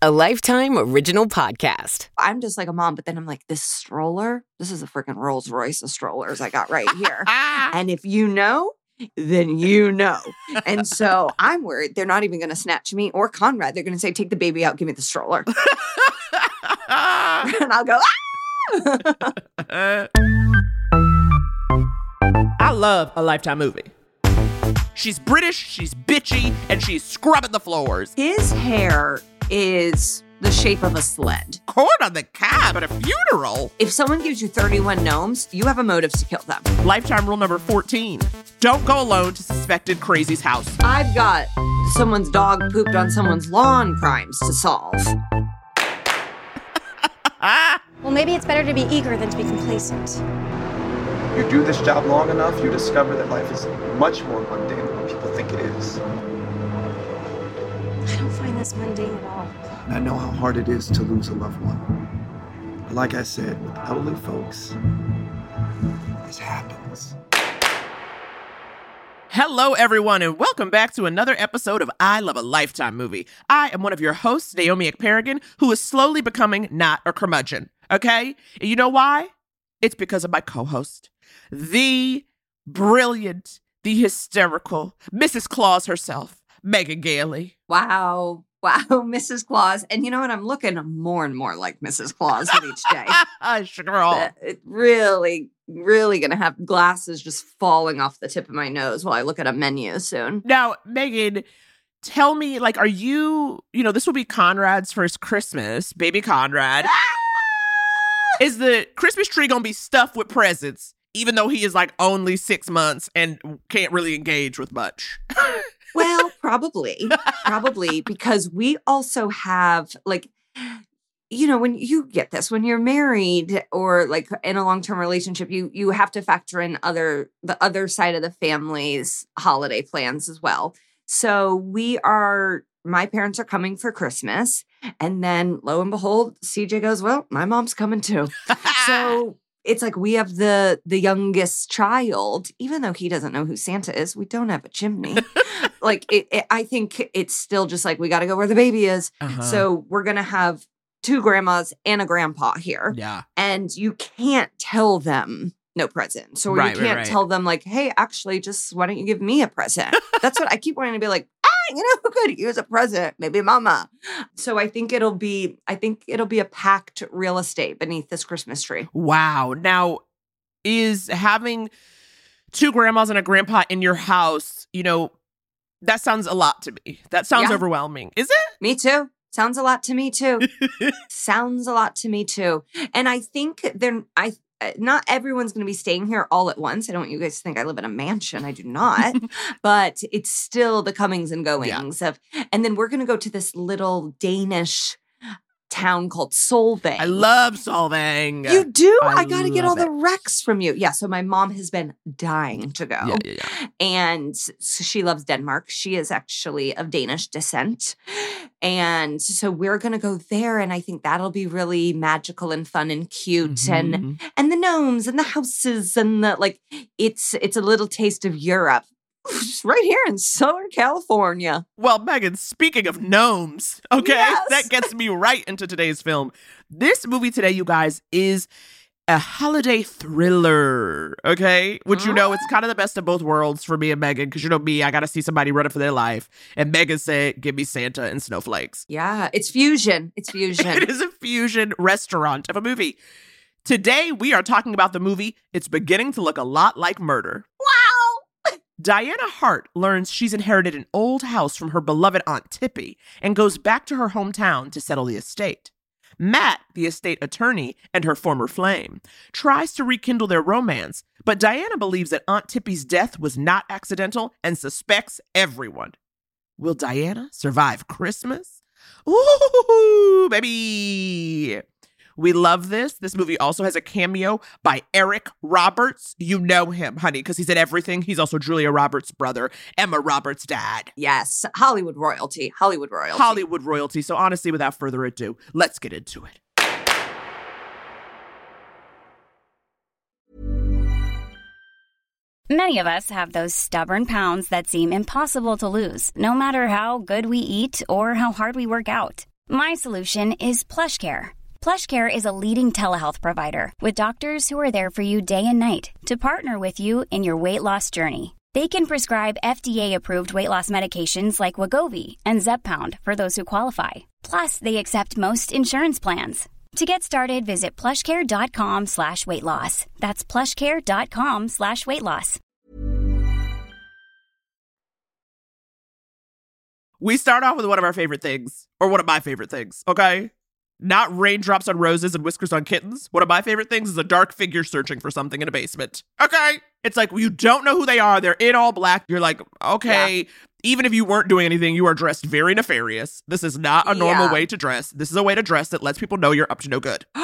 a Lifetime Original Podcast. I'm just like a mom, but then I'm like, this stroller, this is a freaking Rolls Royce of strollers I got right here. and if you know, then you know. And so I'm worried they're not even going to snatch me or Conrad. They're going to say, take the baby out, give me the stroller. and I'll go, ah! I love a Lifetime movie. She's British, she's bitchy, and she's scrubbing the floors. His hair is the shape of a sled. Corn on the cob at a funeral. If someone gives you 31 gnomes, you have a motive to kill them. Lifetime rule number 14 don't go alone to suspected crazy's house. I've got someone's dog pooped on someone's lawn crimes to solve. well, maybe it's better to be eager than to be complacent. You do this job long enough, you discover that life is much more mundane this mundane at all. And I know how hard it is to lose a loved one. But like I said, with elderly folks, this happens. Hello, everyone, and welcome back to another episode of I Love a Lifetime movie. I am one of your hosts, Naomi Ekperigin, who is slowly becoming not a curmudgeon. Okay? And you know why? It's because of my co host, the brilliant, the hysterical Mrs. Claus herself, Megan Gailey. Wow. Wow, Mrs. Claus. And you know what? I'm looking more and more like Mrs. Claus with each day. Girl. It really, really going to have glasses just falling off the tip of my nose while I look at a menu soon. Now, Megan, tell me, like, are you, you know, this will be Conrad's first Christmas, baby Conrad. is the Christmas tree going to be stuffed with presents, even though he is like only six months and can't really engage with much? well, probably, probably because we also have like, you know, when you get this, when you're married or like in a long term relationship, you you have to factor in other the other side of the family's holiday plans as well. So we are. My parents are coming for Christmas, and then lo and behold, CJ goes, "Well, my mom's coming too." so it's like we have the the youngest child even though he doesn't know who santa is we don't have a chimney. Like it, it, i think it's still just like we got to go where the baby is. Uh-huh. so we're gonna have two grandmas and a grandpa here. Yeah. And you can't tell them no present so right, you can't right, right. tell them like hey actually just why don't you give me a present? That's what i keep wanting to be like you know who could use a present? Maybe mama. So I think it'll be, I think it'll be a packed real estate beneath this Christmas tree. Wow. Now, is having two grandmas and a grandpa in your house, you know, that sounds a lot to me. That sounds yeah. overwhelming. Is it? Me too. Sounds a lot to me too. sounds a lot to me too. And I think they're I Eh, not everyone's going to be staying here all at once. I don't want you guys to think I live in a mansion. I do not. but it's still the comings and goings yeah. of and then we're going to go to this little Danish town called Solvang. I love Solvang. You do? I, I got to get all it. the wrecks from you. Yeah. So my mom has been dying to go. Yeah, yeah, yeah. And so she loves Denmark. She is actually of Danish descent. And so we're going to go there. And I think that'll be really magical and fun and cute. Mm-hmm. And, and the gnomes and the houses and the, like, it's, it's a little taste of Europe right here in Southern California. Well, Megan, speaking of gnomes, okay, yes. that gets me right into today's film. This movie today, you guys, is a holiday thriller, okay? Which you know, it's ah. kind of the best of both worlds for me and Megan, because you know me, I gotta see somebody running for their life. And Megan said, Give me Santa and snowflakes. Yeah, it's fusion. It's fusion. it is a fusion restaurant of a movie. Today, we are talking about the movie It's Beginning to Look a Lot Like Murder. Diana Hart learns she's inherited an old house from her beloved Aunt Tippy and goes back to her hometown to settle the estate. Matt, the estate attorney and her former flame, tries to rekindle their romance, but Diana believes that Aunt Tippy's death was not accidental and suspects everyone. Will Diana survive Christmas? Ooh, baby! We love this. This movie also has a cameo by Eric Roberts. You know him, honey, because he's in everything. He's also Julia Roberts' brother, Emma Roberts' dad. Yes, Hollywood royalty. Hollywood royalty. Hollywood royalty. So, honestly, without further ado, let's get into it. Many of us have those stubborn pounds that seem impossible to lose, no matter how good we eat or how hard we work out My solution is PlushCare. PlushCare is a leading telehealth provider with doctors who are there for you day and night to partner with you in your weight loss journey. They can prescribe FDA-approved weight loss medications like Wegovy and Zepbound for those who qualify. Plus, they accept most insurance plans. To get started, visit plushcare.com slash weight loss. That's plushcare.com slash weight loss. We start off with one of our favorite things, or one of my favorite things, okay? Not raindrops on roses and whiskers on kittens. One of my favorite things is a dark figure searching for something in a basement. Okay? It's like you don't know who they are. They're in all black. You're like, okay, even if you weren't doing anything, you are dressed very nefarious. This is not a normal Yeah. way to dress. This is a way to dress that lets people know you're up to no good.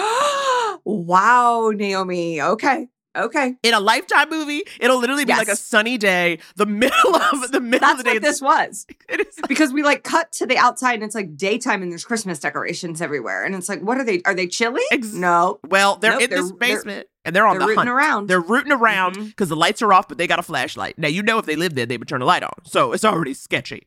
wow, Naomi. Okay. Okay. In a lifetime movie, it'll literally be like a sunny day, the middle of the middle That's of the day. what this was. Is Because we like cut to the outside and it's like daytime and there's Christmas decorations everywhere. And it's like, what are they? Are they chilly? Ex- no. well, they're Nope, in this they're- they're- basement and they're on They're the rooting hunt. around. They're rooting around mm-hmm. because the lights are off, but they got a flashlight. Now you know if they lived there, they would turn the light on. So it's already sketchy.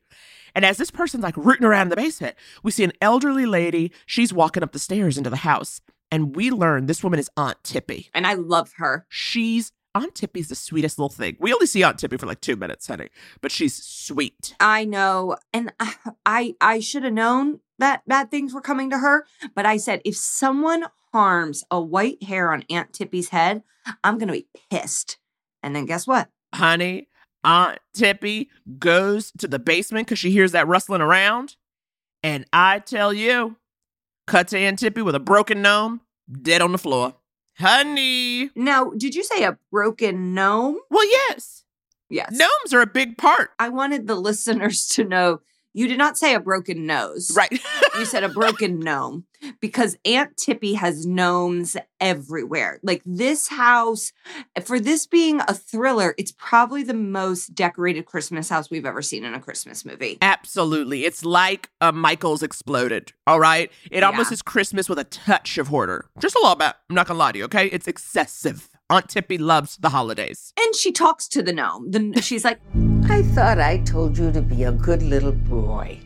And as this person's like rooting around in the basement, we see an elderly lady. She's walking up the stairs into the house, and we learn this woman is Aunt Tippy. and I love her. She's Aunt Tippy's the sweetest little thing. We only see Aunt Tippy for like two minutes, honey, but she's sweet. I know. And I I, I should have known that bad things were coming to her. But I said, if someone harms a white hair on Aunt Tippy's head, I'm going to be pissed. And then guess what? honey, Aunt Tippy goes to the basement because she hears that rustling around. And I tell you, cut to Aunt Tippy with a broken gnome, dead on the floor. Honey. Now, did you say a broken gnome? Well, yes, Yes. gnomes are a big part. I wanted the listeners to know you did not say a broken nose. Right. You said a broken gnome because Aunt Tippy has gnomes everywhere. Like this house, for this being a thriller, it's probably the most decorated Christmas house we've ever seen in a Christmas movie. Absolutely. It's like a Michael's exploded. All right. It almost is Christmas with a touch of hoarder. Just a little bit. I'm not going to lie to you, okay? It's excessive. Aunt Tippy loves the holidays. And she talks to the gnome. The, she's like, I thought I told you to be a good little boy.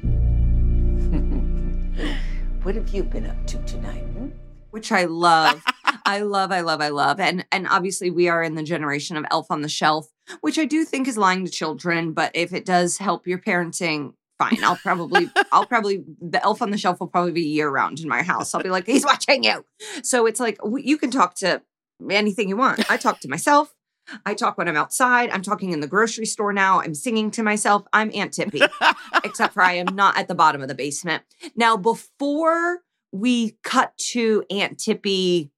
what have you been up to tonight? hmm? which I love. I love, I love, I love. And and obviously we are in the generation of Elf on the Shelf, which I do think is lying to children, but if it does help your parenting, fine. I'll probably I'll probably the Elf on the Shelf will probably be year round in my house. I'll be like, he's watching you. So it's like you can talk to anything you want. I talk to myself. I talk when I'm outside. I'm talking in the grocery store now. I'm singing to myself. I'm Aunt Tippy except for I am not at the bottom of the basement. Now, before we cut to Aunt Tippy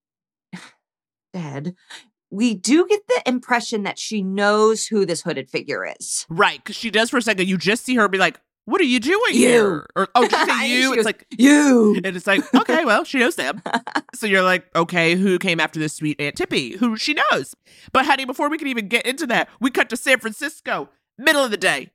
dead, we do get the impression that she knows who this hooded figure is. Right. Because she does for a second. You just see her be like, What are you doing You. here? Or, oh, you say you? It's goes, like, You. and it's like, okay, well, she knows them. so you're like, okay, who came after this sweet Aunt Tippy? Who she knows. But honey, before we can even get into that, we cut to San Francisco, middle of the day.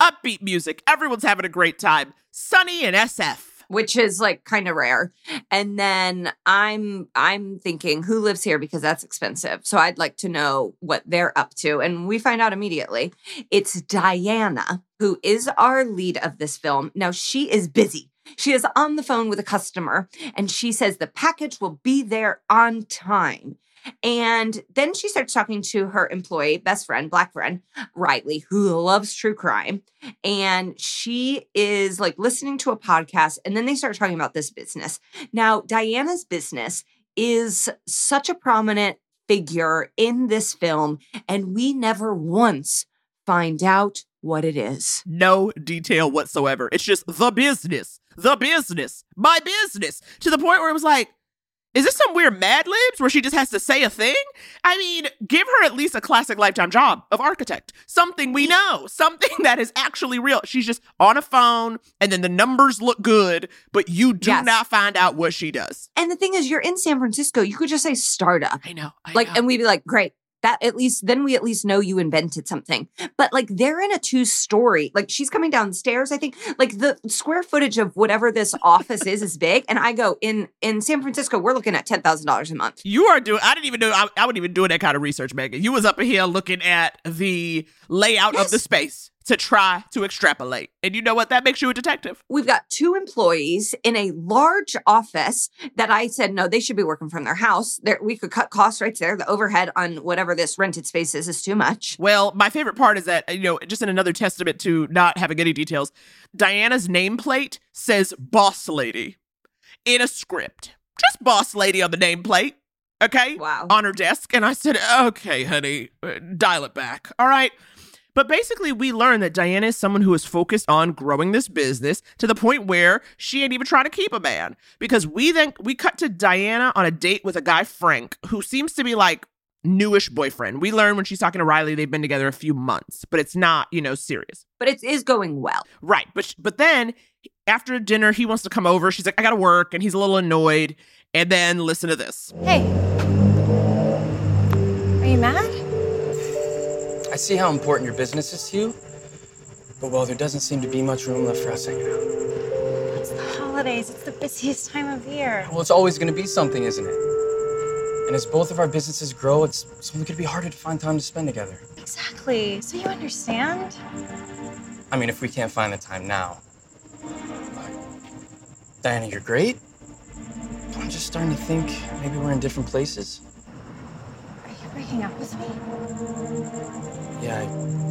Upbeat music. Everyone's having a great time. Sunny and SF. Which is like kind of rare. And then I'm I'm thinking who lives here because that's expensive. So I'd like to know what they're up to. And we find out immediately. It's Diana, who is our lead of this film. Now she is busy. She is on the phone with a customer and she says the package will be there on time. And then she starts talking to her employee, best friend, black friend, Riley, who loves true crime. And she is like listening to a podcast. And then they start talking about this business. Now, Diana's business is such a prominent figure in this film. And we never once find out what it is. No detail whatsoever. It's just the business, the business, my business, to the point where it was like, is this some weird Mad Libs where she just has to say a thing? I mean, give her at least a classic lifetime job of architect. Something we know, something that is actually real. She's just on a phone and then the numbers look good, but you do Yes. not find out what she does. And the thing is, you're in San Francisco. You could just say startup. I know. I like know. and we'd be like great that at least then we at least know you invented something but like they're in a two story like she's coming downstairs i think like the square footage of whatever this office is is big and i go in in san francisco we're looking at $10000 a month You are doing. I didn't even know. I, I wasn't even doing that kind of research, Megan. You was up in here looking at the layout of the space. To try to extrapolate. And you know what? That makes you a detective. We've got two employees in a large office that I said, no, they should be working from their house. There, we could cut costs right there. The overhead on whatever this rented space is is too much. Well, my favorite part is that, you know, just in another testament to not having any details, Diana's nameplate says boss lady in a script. Just boss lady on the nameplate. Okay. Wow. On her desk. And I said, okay, honey, uh, dial it back. All right. But basically, we learn that Diana is someone who is focused on growing this business to the point where she ain't even trying to keep a man. Because we then we cut to Diana on a date with a guy, Frank, who seems to be like newish boyfriend. We learn when she's talking to Riley, they've been together a few months, but it's not, you know, serious. But it is going well. Right. But but then after dinner, he wants to come over. She's like, I gotta work, and he's a little annoyed. And then listen to this. Hey. Are you mad? I see how important your business is to you, but well, there doesn't seem to be much room left for us hanging out. It's the holidays. It's the busiest time of year. Well, it's always going to be something, isn't it? And as both of our businesses grow, it's, it's only going to be harder to find time to spend together. Exactly. So you understand? I mean, if we can't find the time now. Diana, you're great. I'm just starting to think maybe we're in different places. Are you breaking up with me? Yeah,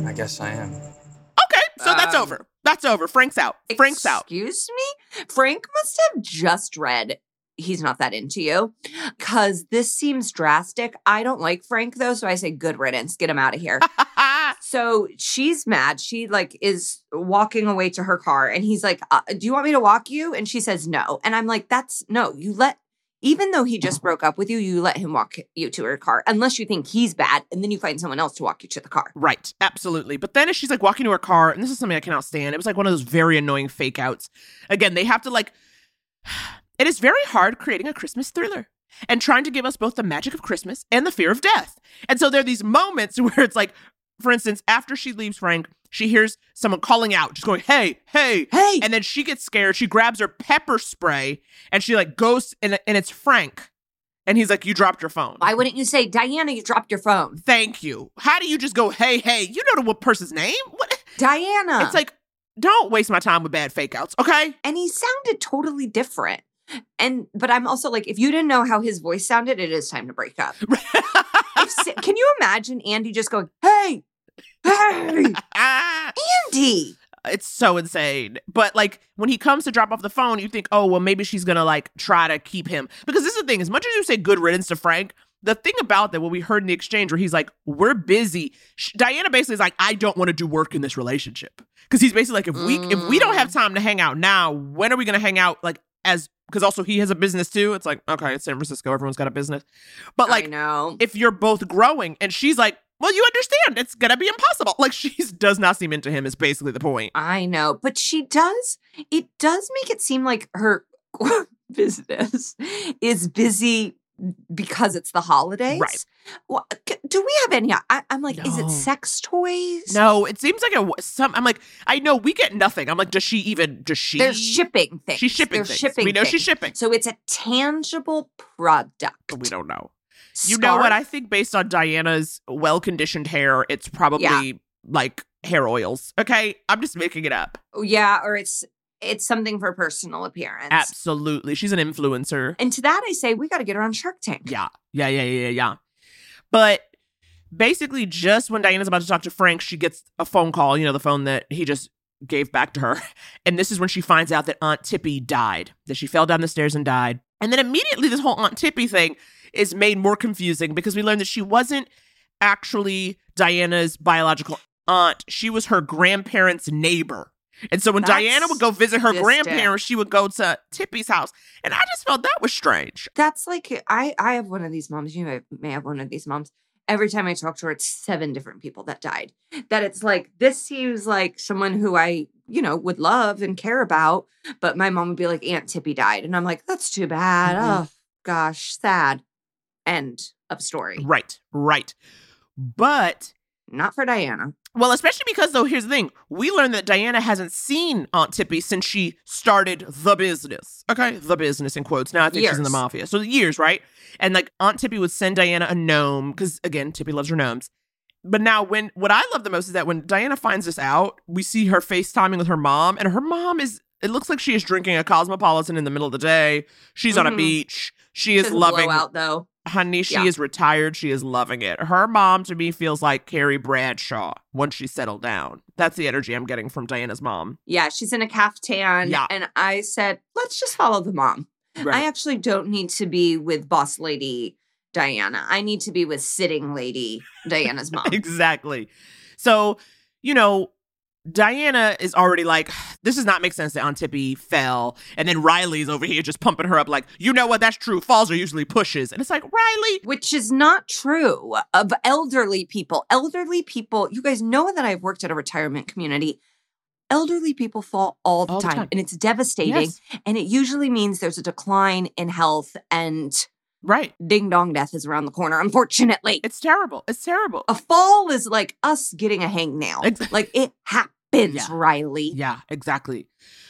I, I guess I am. Okay, so that's Um, over. That's over. Frank's out. Frank's out. Excuse me? Frank must have just read He's Not That Into You because this seems drastic. I don't like Frank though, so I say good riddance. Get him out of here. so she's mad. She like is walking away to her car and he's like, uh, Do you want me to walk you? And she says no. And I'm like, That's no, you let. Even though he just broke up with you, you let him walk you to her car, unless you think he's bad, and then you find someone else to walk you to the car. Right, absolutely. But then as she's like walking to her car, and this is something I cannot stand. It was like one of those very annoying fake outs. Again, they have to like it is very hard creating a Christmas thriller and trying to give us both the magic of Christmas and the fear of death. And so there are these moments where it's like, for instance, after she leaves Frank, she hears someone calling out, just going, hey, hey, Hey! And then she gets scared. She grabs her pepper spray and she like goes, and, and it's Frank. And he's like, you dropped your phone. Why wouldn't you say, Diana, you dropped your phone? Thank you. How do you just go, hey, hey? You know the what person's name? What? Diana. It's like, don't waste my time with bad fake outs, okay? and he sounded totally different. And but I'm also like, if you didn't know how his voice sounded, it is time to break up. If Can you imagine Andy just going, "Hey, hey, Andy"? it's so insane. But like when he comes to drop off the phone, you think, oh, well, maybe she's gonna like try to keep him. Because this is the thing, as much as you say good riddance to Frank, the thing about that, what we heard in the exchange where he's like, we're busy. Sh- Diana basically is like, I don't want to do work in this relationship. Because he's basically like, if we if we don't have mm. time to hang out now, when are we gonna hang out like as because also he has a business too. It's like, okay, it's San Francisco, everyone's got a business. But like if you're both growing and she's like well you understand it's gonna be impossible like she does not seem into him is basically the point I know, but she does. It does make it seem like her business is busy because it's the holidays, Right. Well, do we have any? I, I'm like, is it sex toys? no it seems like a some i'm like i know we get nothing i'm like does she even does she They're shipping things. she's shipping They're things. shipping. we know she's shipping So it's a tangible product. but we don't know you know what i think based on diana's well-conditioned hair it's probably like hair oils okay i'm just making it up Oh, yeah, or it's it's something for personal appearance. absolutely she's an influencer And to that I say we got to get her on Shark Tank. Yeah. Yeah, yeah, yeah, yeah, yeah. But basically, just when Diana's about to talk to Frank, she gets a phone call, you know, the phone that he just gave back to her. And this is when she finds out that Aunt Tippy died, that she fell down the stairs and died. And then immediately, this whole Aunt Tippy thing is made more confusing because we learned that she wasn't actually Diana's biological aunt, she was her grandparents' neighbor. And so when That's Diana would go visit her distant. grandparents, she would go to Tippy's house. And I just felt that was strange. That's like I I have one of these moms. You may, may have one of these moms. Every time I talk to her, it's seven different people that died. That it's like this seems like someone who I you know would love and care about, but my mom would be like Aunt Tippy died, and I'm like that's too bad. Mhm. Oh gosh, sad. End of story. Right, right. But Not for Diana. well, especially because though, here's the thing: we learned that Diana hasn't seen Aunt Tippy since she started the business. Okay, the business in quotes. Now I think she's in the mafia, so the years, right? And like Aunt Tippy would send Diana a gnome because again, Tippy loves her gnomes, But now, when what I love the most is that when Diana finds this out, we see her FaceTiming with her mom, and her mom is. It looks like she is drinking a cosmopolitan in the middle of the day. She's on a Mhm. beach. She is loving. out though. Honey, she Yeah. is retired. She is loving it. Her mom to me feels like Carrie Bradshaw once she settled down. That's the energy I'm getting from Diana's mom. Yeah, she's in a caftan. Yeah. And I said, let's just follow the mom. I actually don't need to be with boss lady Diana. I need to be with sitting lady Diana's mom. exactly. So, you know, Diana is already like, this does not make sense that Aunt Tippy fell. And then Riley's over here just pumping her up, like, you know what? That's true. Falls are usually pushes. And it's like, Riley. Which is not true of elderly people. Elderly people, you guys know that I've worked at a retirement community. Elderly people fall all the, All the time, time. and it's devastating. Yes. And it usually means there's a decline in health and Right. ding dong death is around the corner, unfortunately. It's terrible. It's terrible. a fall is like us getting a hangnail. Ex- like it happens, Yeah. Riley. Yeah, exactly.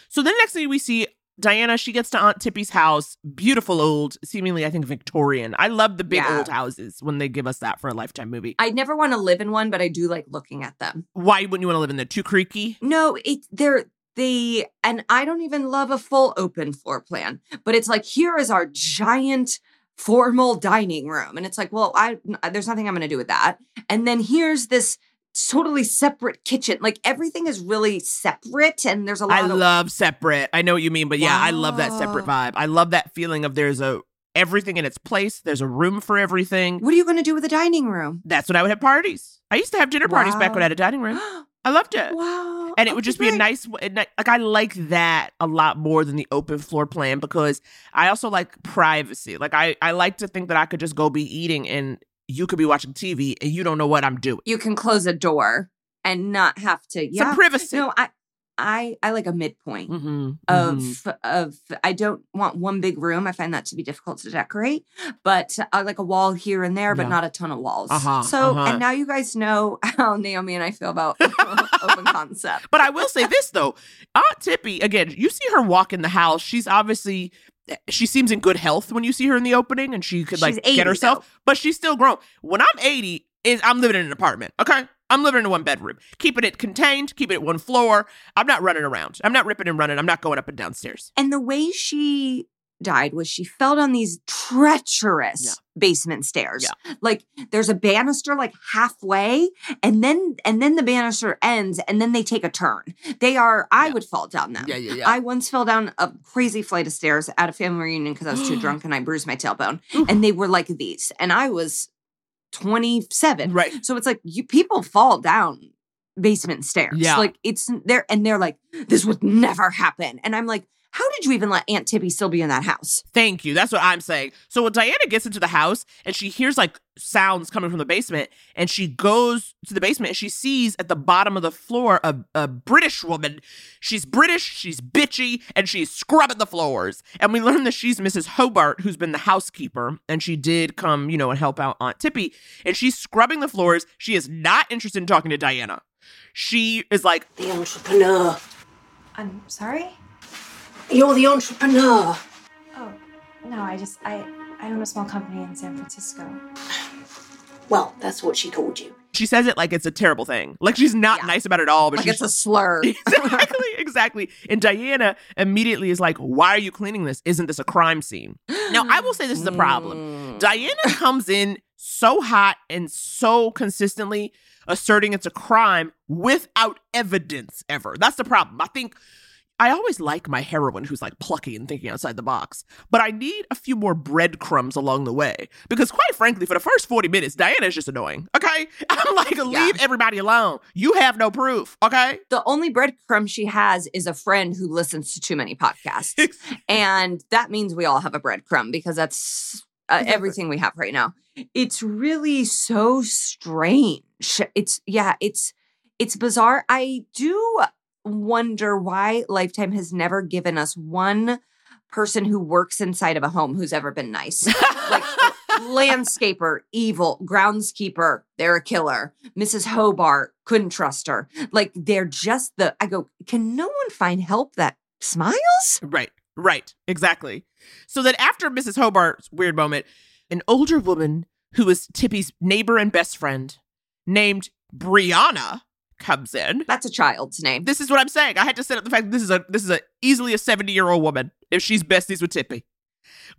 So then next thing we see Diana, she gets to Aunt Tippy's house, beautiful old, seemingly I think Victorian. I love the big Yeah. old houses when they give us that for a lifetime movie. I never want to live in one, but I do like looking at them. Why wouldn't you want to live in there? Too creaky? No, it they're they and I don't even love a full open floor plan, but it's like here is our giant formal dining room and it's like, well, I there's nothing I'm going to do with that. And then here's this totally separate kitchen. Like everything is really separate and there's a lot I of love separate. I know what you mean, but yeah, I love that separate vibe. I love that feeling of there's a everything in its place. There's a room for everything. What are you going to do with the dining room? That's what I would have parties. I used to have dinner parties back when I had a dining room. I loved it. wow. And it would just be a nice, like I like that a lot more than the open floor plan because I also like privacy. Like I, I like to think that I could just go be eating and you could be watching TV and you don't know what I'm doing. you can close a door and not have to yeah Some privacy. no i i i like a midpoint Mhm, of mhm. of i don't want one big room i find that to be difficult to decorate but i like a wall here and there but Yeah. not a ton of walls Uh-huh, so uh-huh. and now you guys know how naomi and i feel about open concept But I will say this though, Aunt Tippy, again, you see her walk in the house. She's obviously she seems in good health when you see her in the opening and she could like She's 80 get herself, though. but she's still grown. When I'm 80, is I'm living in an apartment, okay? I'm living in a one bedroom, keeping it contained, keeping it one floor. I'm not running around. I'm not ripping and running. I'm not going up and downstairs. and the way she died was she fell down these treacherous Yeah. basement stairs like there's a banister like halfway and then and then the banister ends and then they take a turn they are i Yeah. would fall down them Yeah, yeah, yeah. i once fell down a crazy flight of stairs at a family reunion because i was too drunk and i bruised my tailbone and they were like these and i was 27 right. so it's like you people fall down basement stairs. Yeah. Like it's there and they're like, this would never happen. And I'm like, how did you even let Aunt Tippy still be in that house? Thank you. That's what I'm saying. So when Diana gets into the house and she hears like sounds coming from the basement, and she goes to the basement and she sees at the bottom of the floor a, a British woman. She's British, she's bitchy, and she's scrubbing the floors. And we learn that she's Mrs. Hobart, who's been the housekeeper, and she did come, you know, and help out Aunt Tippy. And she's scrubbing the floors. She is not interested in talking to Diana. She is like, The entrepreneur. I'm sorry? You're the entrepreneur. Oh, no, I just, I, I own a small company in San Francisco. Well, that's what she called you. she says it like it's a terrible thing. Like she's not Yeah. nice about it at all, but Like she's it's a slur. exactly, exactly. And Diana immediately is like, Why are you cleaning this? Isn't this a crime scene? Now, I will say this is a problem. Mm. Diana comes in so hot and so consistently asserting it's a crime without evidence ever. That's the problem. I think I always like my heroine who's like plucky and thinking outside the box, but I need a few more breadcrumbs along the way because, quite frankly, for the first 40 minutes, Diana is just annoying. Okay? I'm like, leave everybody alone. You have no proof. Okay? The only breadcrumb she has is a friend who listens to too many podcasts. and that means we all have a breadcrumb because that's uh, everything we have right now. It's really so strange. It's yeah, it's it's bizarre. I do wonder why Lifetime has never given us one person who works inside of a home who's ever been nice. like landscaper, evil, groundskeeper, they're a killer. Mrs. Hobart, couldn't trust her. Like they're just the I go, can no one find help that smiles? Right, right, exactly. So that after Mrs. Hobart's weird moment, an older woman who was Tippy's neighbor and best friend named Brianna comes in. That's a child's name. This is what I'm saying. I had to set up the fact that this is a this is a easily a 70 year old woman if she's besties with Tippy.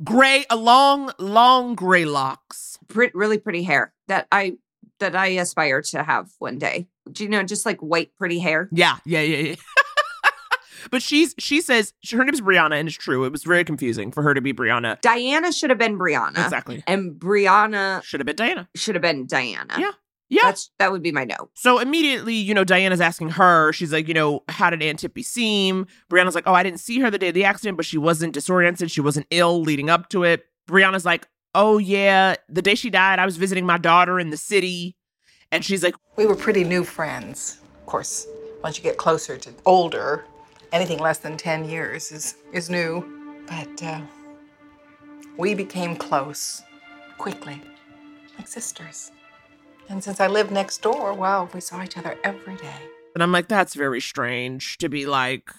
Gray, a long, long gray locks. Pret- really pretty hair that I that I aspire to have one day. Do you know, just like white pretty hair. Yeah, yeah, yeah, yeah. but she's she says her name's Brianna, and it's true. It was very confusing for her to be Brianna. Diana should have been Brianna. Exactly. And Brianna Should have been Diana. should have been Diana. Yeah. Yeah. That's that would be my no. So immediately, you know, Diana's asking her, she's like, you know, how did Aunt Tippy seem? Brianna's like, oh, I didn't see her the day of the accident, but she wasn't disoriented. She wasn't ill leading up to it. Brianna's like, oh, yeah, the day she died, I was visiting my daughter in the city. And she's like, We were pretty new friends. Of course, once you get closer to older, anything less than 10 years is, is new. But uh, we became close quickly, like sisters. And since I lived next door, well, we saw each other every day. and I'm like, that's very strange to be like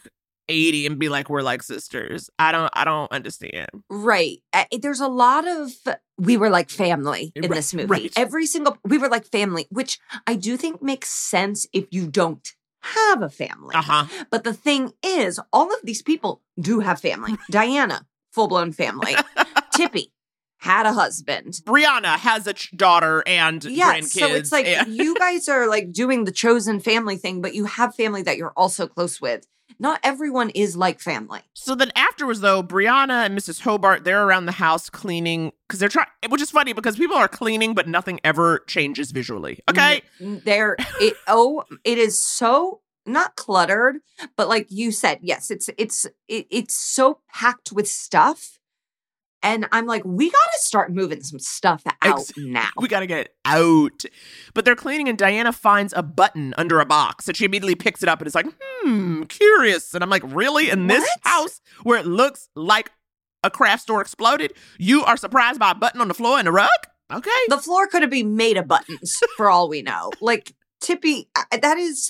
80 and be like, we're like sisters. I don't, I don't understand. Right. Uh, There's a lot of we were like family in Right, this movie. right. Every single we were like family, which I do think makes sense if you don't have a family. Uh huh. But the thing is, all of these people do have family. Diana, full blown family. Tippy had a husband. Brianna has a ch- daughter and Yes, grandkids. so it's like and- you guys are like doing the chosen family thing, but you have family that you're also close with. Not everyone is like family. So then afterwards, though, Brianna and Mrs. Hobart, they're around the house cleaning because they're trying, which is funny because people are cleaning, but nothing ever changes visually. Okay. They're, it oh it is so not cluttered but like you said yes it's it's it, it's so packed with stuff and i'm like we gotta start moving some stuff out Ex- now We got to get it out. But they're cleaning, and Diana finds a button under a box, and she immediately picks it up and is like, hmm, curious. And I'm like, really? In this What? house where it looks like a craft store exploded, you are surprised by a button on the floor and a rug? Okay. the floor could have been made of buttons for all we know like tippy that is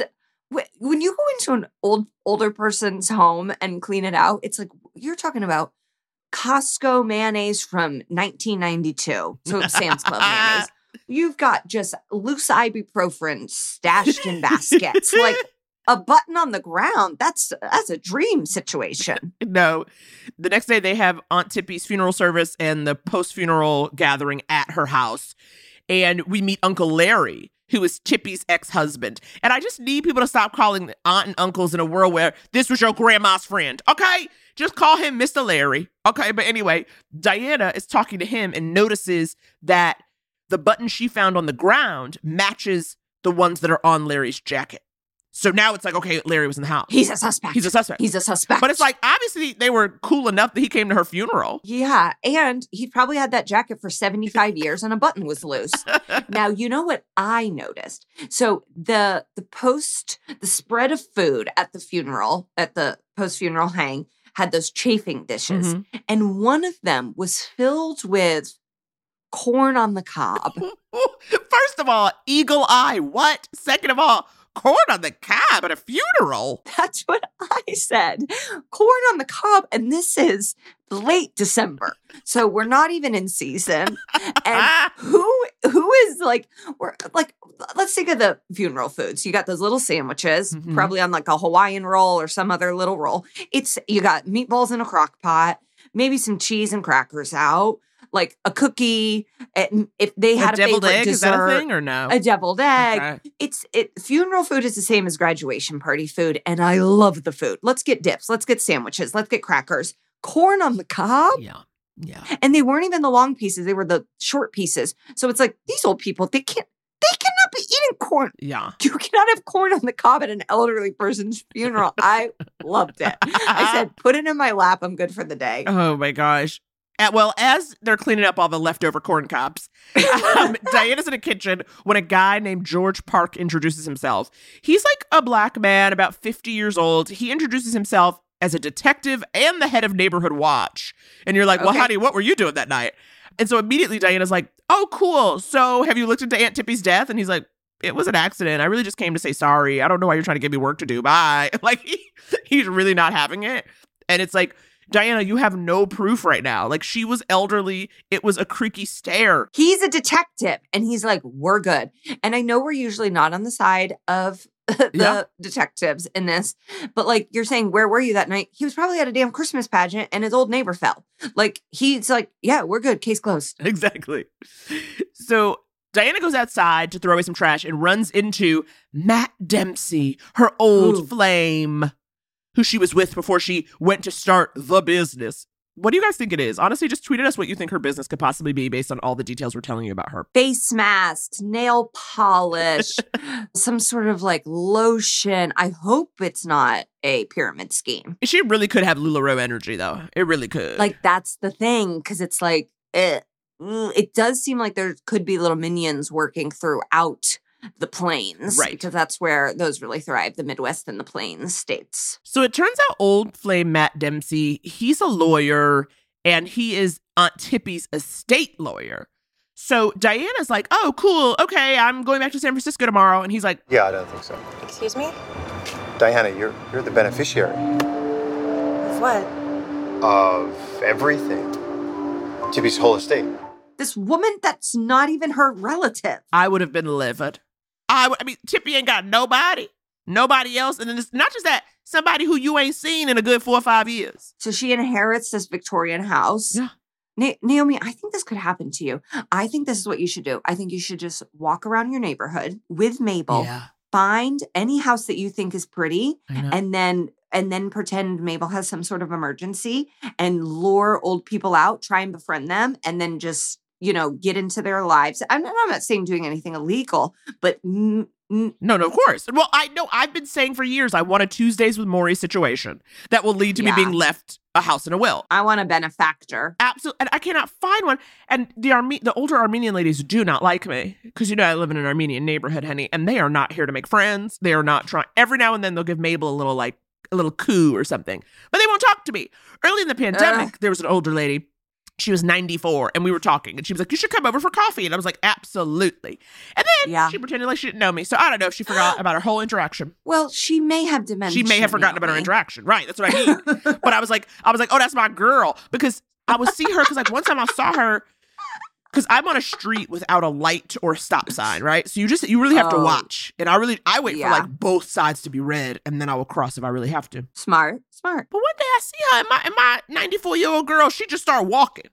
when you go into an old older person's home and clean it out it's like you're talking about Costco mayonnaise from 1992 so Sam's Club mayonnaise you've got just loose ibuprofen stashed in baskets like a button on the ground that's that's a dream situation No. The next day, they have Aunt Tippy's funeral service and the post funeral gathering at her house. And we meet Uncle Larry, who is Tippy's ex husband. And I just need people to stop calling aunt and uncles in a world where this was your grandma's friend. Okay? Just call him Mr. Larry. Okay. But anyway, Diana is talking to him and notices that the button she found on the ground matches the ones that are on Larry's jacket. So now it's like, okay, Larry was in the house. he's a suspect He's a suspect. he's a suspect But it's like obviously they were cool enough that he came to her funeral. Yeah, and he probably had that jacket for 75 years and a button was loose. now, you know what I noticed? So the the post the spread of food at the funeral, at the post-funeral hang had those chafing dishes Mhm. and one of them was filled with corn on the cob. First of all, eagle eye. What? Second of all, corn on the cob at a funeral. That's what I said. Corn on the cob and this is late December. So we're not even in season. and who who is like we're like let's think of the funeral foods. You got those little sandwiches Mhm. probably on like a hawaiian roll or some other little roll. It's you got meatballs in a crock pot maybe some cheese and crackers out like a cookie and if they had a, deviled favorite egg? Dessert is that a thing or no? a deviled egg. Okay. it's it funeral food is the same as graduation party food and i love the food. Let's get dips. Let's get sandwiches. Let's get crackers. Corn on the cob? Yeah. Yeah. and they weren't even the long pieces they were the short pieces so it's like these old people they can't they cannot be eating corn Yeah. you cannot have corn on the cob at an elderly person's funeral i loved it i said put it in my lap i'm good for the day Oh my gosh. Uh, well, as they're cleaning up all the leftover corn cobs, um, Diana's in the kitchen when a guy named George Park introduces himself. He's like a black man, about 50 years old. He introduces himself as a detective and the head of Neighborhood Watch. And you're like, well, Okay. honey, what were you doing that night? And so immediately Diana's like, oh, cool. So have you looked into Aunt Tippy's death? And he's like, it was an accident. I really just came to say sorry. I don't know why you're trying to give me work to do. Bye. Like, he, he's really not having it. And it's like, Diana, you have no proof right now. Like she was elderly. It was a creaky stair. He's a detective and he's like, we're good. And I know we're usually not on the side of the Yeah. detectives in this, but like you're saying, where were you that night? He was probably at a damn Christmas pageant and his old neighbor fell. Like he's like, yeah, we're good. Case closed. Exactly. So Diana goes outside to throw away some trash and runs into Matt Dempsey, her old Ooh. flame, who she was with before she went to start the business. What do you guys think it is? Honestly, just tweeted us what you think her business could possibly be based on all the details we're telling you about her. Face masks, nail polish, some sort of like lotion. I hope it's not a pyramid scheme. She really could have LuLaRoe energy, though. It really could. Like that's the thing, because it's like it, it does seem like there could be little minions working throughout the plains, Right. Because that's where those really thrive, the Midwest and the Plains states. So it turns out old flame Matt Dempsey, he's a lawyer and he is Aunt Tippy's estate lawyer. So Diana's like, oh, cool. Okay, I'm going back to San Francisco tomorrow. And he's like, Yeah, I don't think so. Excuse me? Diana, you're you're the beneficiary Of what? of everything. Tippy's whole estate. This woman that's not even her relative. I would have been livid. I, I mean, Tippy ain't got nobody, nobody else. And then it's not just that, somebody who you ain't seen in a good four or five years. So she inherits this Victorian house. Yeah. Na- Naomi, I think this could happen to you. I think this is what you should do. I think you should just walk around your neighborhood with Mabel, Yeah. find any house that you think is pretty, and then and then pretend Mabel has some sort of emergency and lure old people out, try and befriend them, and then just you know get into their lives. I'm, I'm not saying doing anything illegal, but mm, No, no, of course. Well, I know I've been saying for years I want a Tuesdays with Morrie situation that will lead to me being left a house and a will. I want a benefactor. Absolutely, and I cannot find one. And the Arme- the older Armenian ladies do not like me because you know I live in an Armenian neighborhood, honey, and they are not here to make friends. They are not trying. Every now and then they'll give Mabel a little like a little coup or something, but they won't talk to me. Early in the pandemic, there was an older lady. She was 94 and we were talking and she was like, You should come over for coffee. And I was like, Absolutely. And then Yeah. she pretended like she didn't know me. So I don't know if she forgot about our whole interaction. Well, she may have dementia. She may have forgotten about our interaction. Right. That's what I mean. but I was like, I was like, oh, that's my girl. Because I would see her because like one time I saw her because I'm on a street without a light or a stop sign, right? So you just you really have to Oh. watch. And I really I wait Yeah. for like both sides to be red and then I will cross if I really have to. Smart, smart. But one day I see her and my and my 94 year old girl, she just started walking.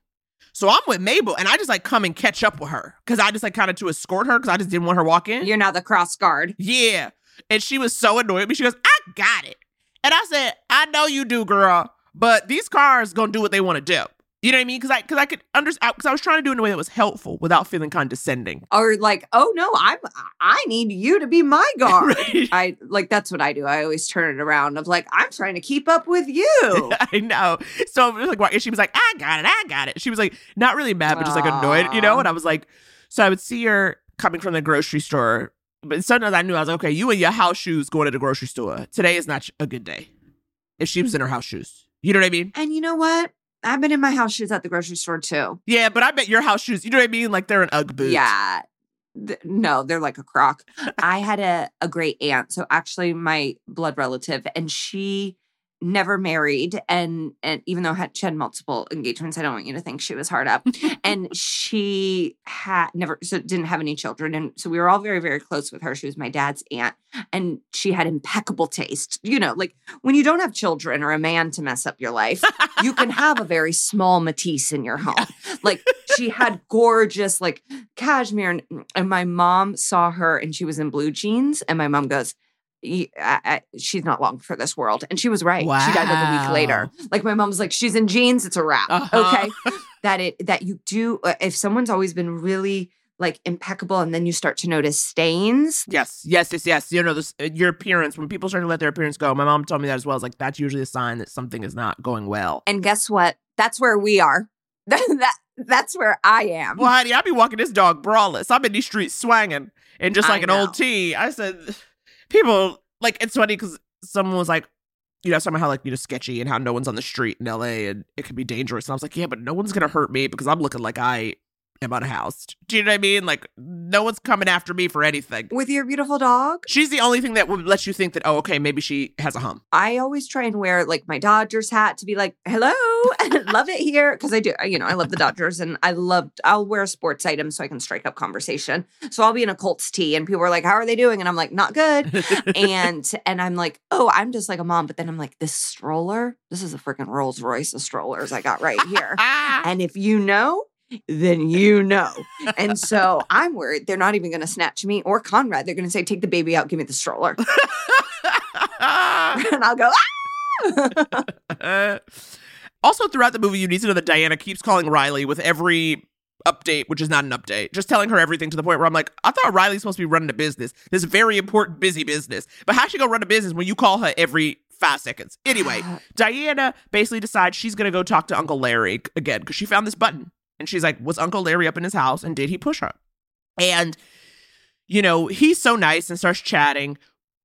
So I'm with Mabel and I just like come and catch up with her because I just like kind of to escort her because I just didn't want her walking. You're now the cross guard. Yeah. And she was so annoyed with me. She goes, I got it. And I said, I know you do, girl, but these cars gonna do what they want to do. You know what I mean? Because I because I could understand because I was trying to do it in a way that was helpful without feeling condescending. Or like, oh no, I'm I need you to be my guard. Right. I like that's what I do. I always turn it around of like, I'm trying to keep up with you. I know. So like, why- she was like, I got it, I got it. She was like, not really mad, but just like annoyed, you know? And I was like, so I would see her coming from the grocery store. But sometimes I knew I was like, okay, you and your house shoes going to the grocery store. Today is not a good day. If she was in her house shoes. You know what I mean? and you know what? I've been in my house shoes at the grocery store too. Yeah, but I bet your house shoes, you know what I mean? Like they're an Ugg boot. Yeah. Th- no, they're like a Croc. I had a, a great aunt. So actually my blood relative, and she never married and and even though had, she had multiple engagements, I don't want you to think she was hard up. and she had never so didn't have any children. And so we were all very, very close with her. She was my dad's aunt. And she had impeccable taste. You know, like when you don't have children or a man to mess up your life, you can have a very small Matisse in your home. Like she had gorgeous like cashmere and, and my mom saw her and she was in blue jeans and my mom goes "Y- I- I- she's not long for this world and she was right she died like a week later like my mom's like she's in jeans it's a wrap Uh-huh. okay that it that you do uh, if someone's always been really like impeccable and then you start to notice stains Yes, yes, yes, yes. You know, this, uh, your appearance, when people start to let their appearance go, my mom told me that as well. It's like, that's usually a sign that something is not going well. and guess what that's where we are that that's where i am Well, honey, I be walking this dog braless. I'm in these streets swanging and just I like an know. old tea. I said, people, like, it's funny because someone was like, you know, somehow like, you know, sketchy and how no one's on the street in LA and it can be dangerous. And I was like, yeah, but no one's to hurt me because I'm looking like I am unhoused. Do you know what I mean? Like, no one's coming after me for anything. With your beautiful dog? She's the only thing that would let you think that, oh, okay, maybe she has a hum. I always try and wear like my Dodgers hat to be like, hello, and love it here. Cause I do, you know, I love the Dodgers and I love, I'll wear sports items so I can strike up conversation. So I'll be in a Colts tee and people are like, how are they doing? And I'm like, not good. and, and I'm like, oh, I'm just like a mom. But then I'm like, this stroller, this is a freaking Rolls Royce of strollers I got right here. and if you know, then you know. And so I'm worried they're not even going to snatch me or Conrad. They're going to say, take the baby out, give me the stroller. and I'll go, ah! also, throughout the movie, you need to know that Diana keeps calling Riley with every update, which is not an update, just telling her everything to the point where I'm like, I thought Riley's supposed to be running a business, this very important, busy business. But how's she gonna run a business when you call her every five seconds? Anyway, Diana basically decides she's gonna go talk to Uncle Larry again because she found this button and she's like, Was Uncle Larry up in his house and did he push her? And, you know, he's so nice and starts chatting,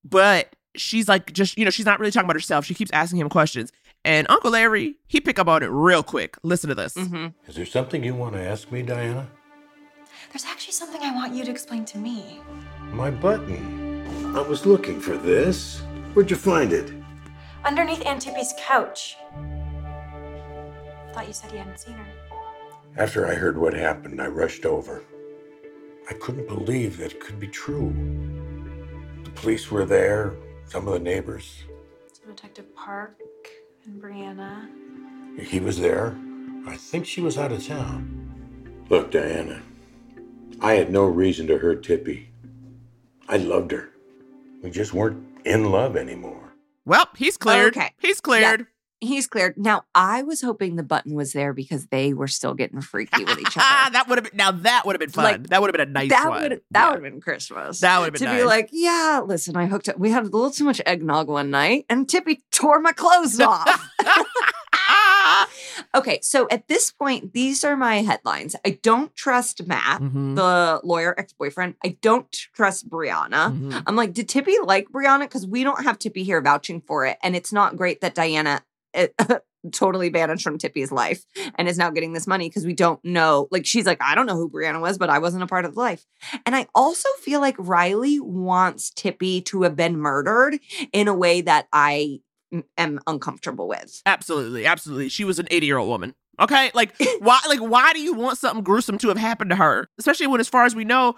but she's like, just, you know, she's not really talking about herself. She keeps asking him questions. And Uncle Larry, he pick up on it real quick. Listen to this. Mm-hmm. Is there something you want to ask me, Diana? There's actually something I want you to explain to me. My button. I was looking for this. Where'd you find it? Underneath Aunt Tippy's couch. Thought you said you hadn't seen her. After I heard what happened, I rushed over. I couldn't believe that it could be true. The police were there, some of the neighbors. So Detective Park and Brianna. He was there. I think she was out of town. Look, Diana, I had no reason to hurt Tippy. I loved her. We just weren't in love anymore. Well, he's cleared. Okay. He's cleared. He's cleared. Now, I was hoping the button was there because they were still getting freaky with each other. that would have been now that would have been fun. Like, that would have been a nice that one. would that Yeah. would have been Christmas. That would have been to been be like, yeah, listen, I hooked up. We had a little too much eggnog one night, and Tippy tore my clothes off. okay, so at this point, these are my headlines. I don't trust Matt, Mhm. the lawyer ex boyfriend. I don't trust Brianna. Mhm. I'm like, did Tippy like Brianna? Because we don't have Tippy here vouching for it, and it's not great that Diana. totally banished from Tippy's life and is now getting this money because we don't know. Like, she's like, I don't know who Brianna was, but I wasn't a part of the life. And I also feel like Riley wants Tippy to have been murdered in a way that I am uncomfortable with. Absolutely, absolutely. She was an 80 year old woman. Okay, like why? Like why do you want something gruesome to have happened to her? Especially when, as far as we know,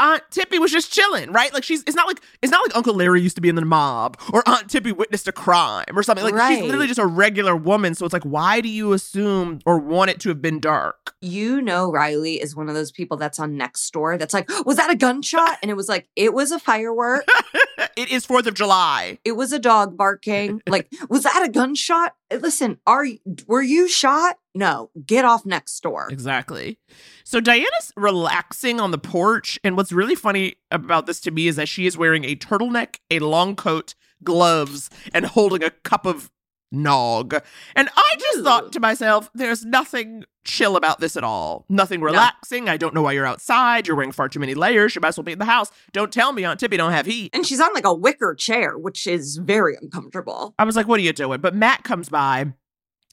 Aunt Tippy was just chilling, right? Like she's. It's not like it's not like Uncle Larry used to be in the mob or Aunt Tippy witnessed a crime or something. Like she's literally just a regular woman. So it's like, why do you assume or want it to have been dark? You know, Riley is one of those people that's on next door that's like, was that a gunshot? And it was like, it was a firework. it is Fourth of July. It was a dog barking. Like, was that a gunshot? Listen, are were you shot? No, get off next door. Exactly. So Diana's relaxing on the porch, and what's really funny about this to me is that she is wearing a turtleneck, a long coat, gloves, and holding a cup of nog. And I just thought to myself, there's nothing chill about this at all. Nothing relaxing. I don't know why you're outside. You're wearing far too many layers. You might as well be in the house. Don't tell me Aunt Tippy don't have heat. And she's on like a wicker chair, which is very uncomfortable. I was like, what are you doing? But Matt comes by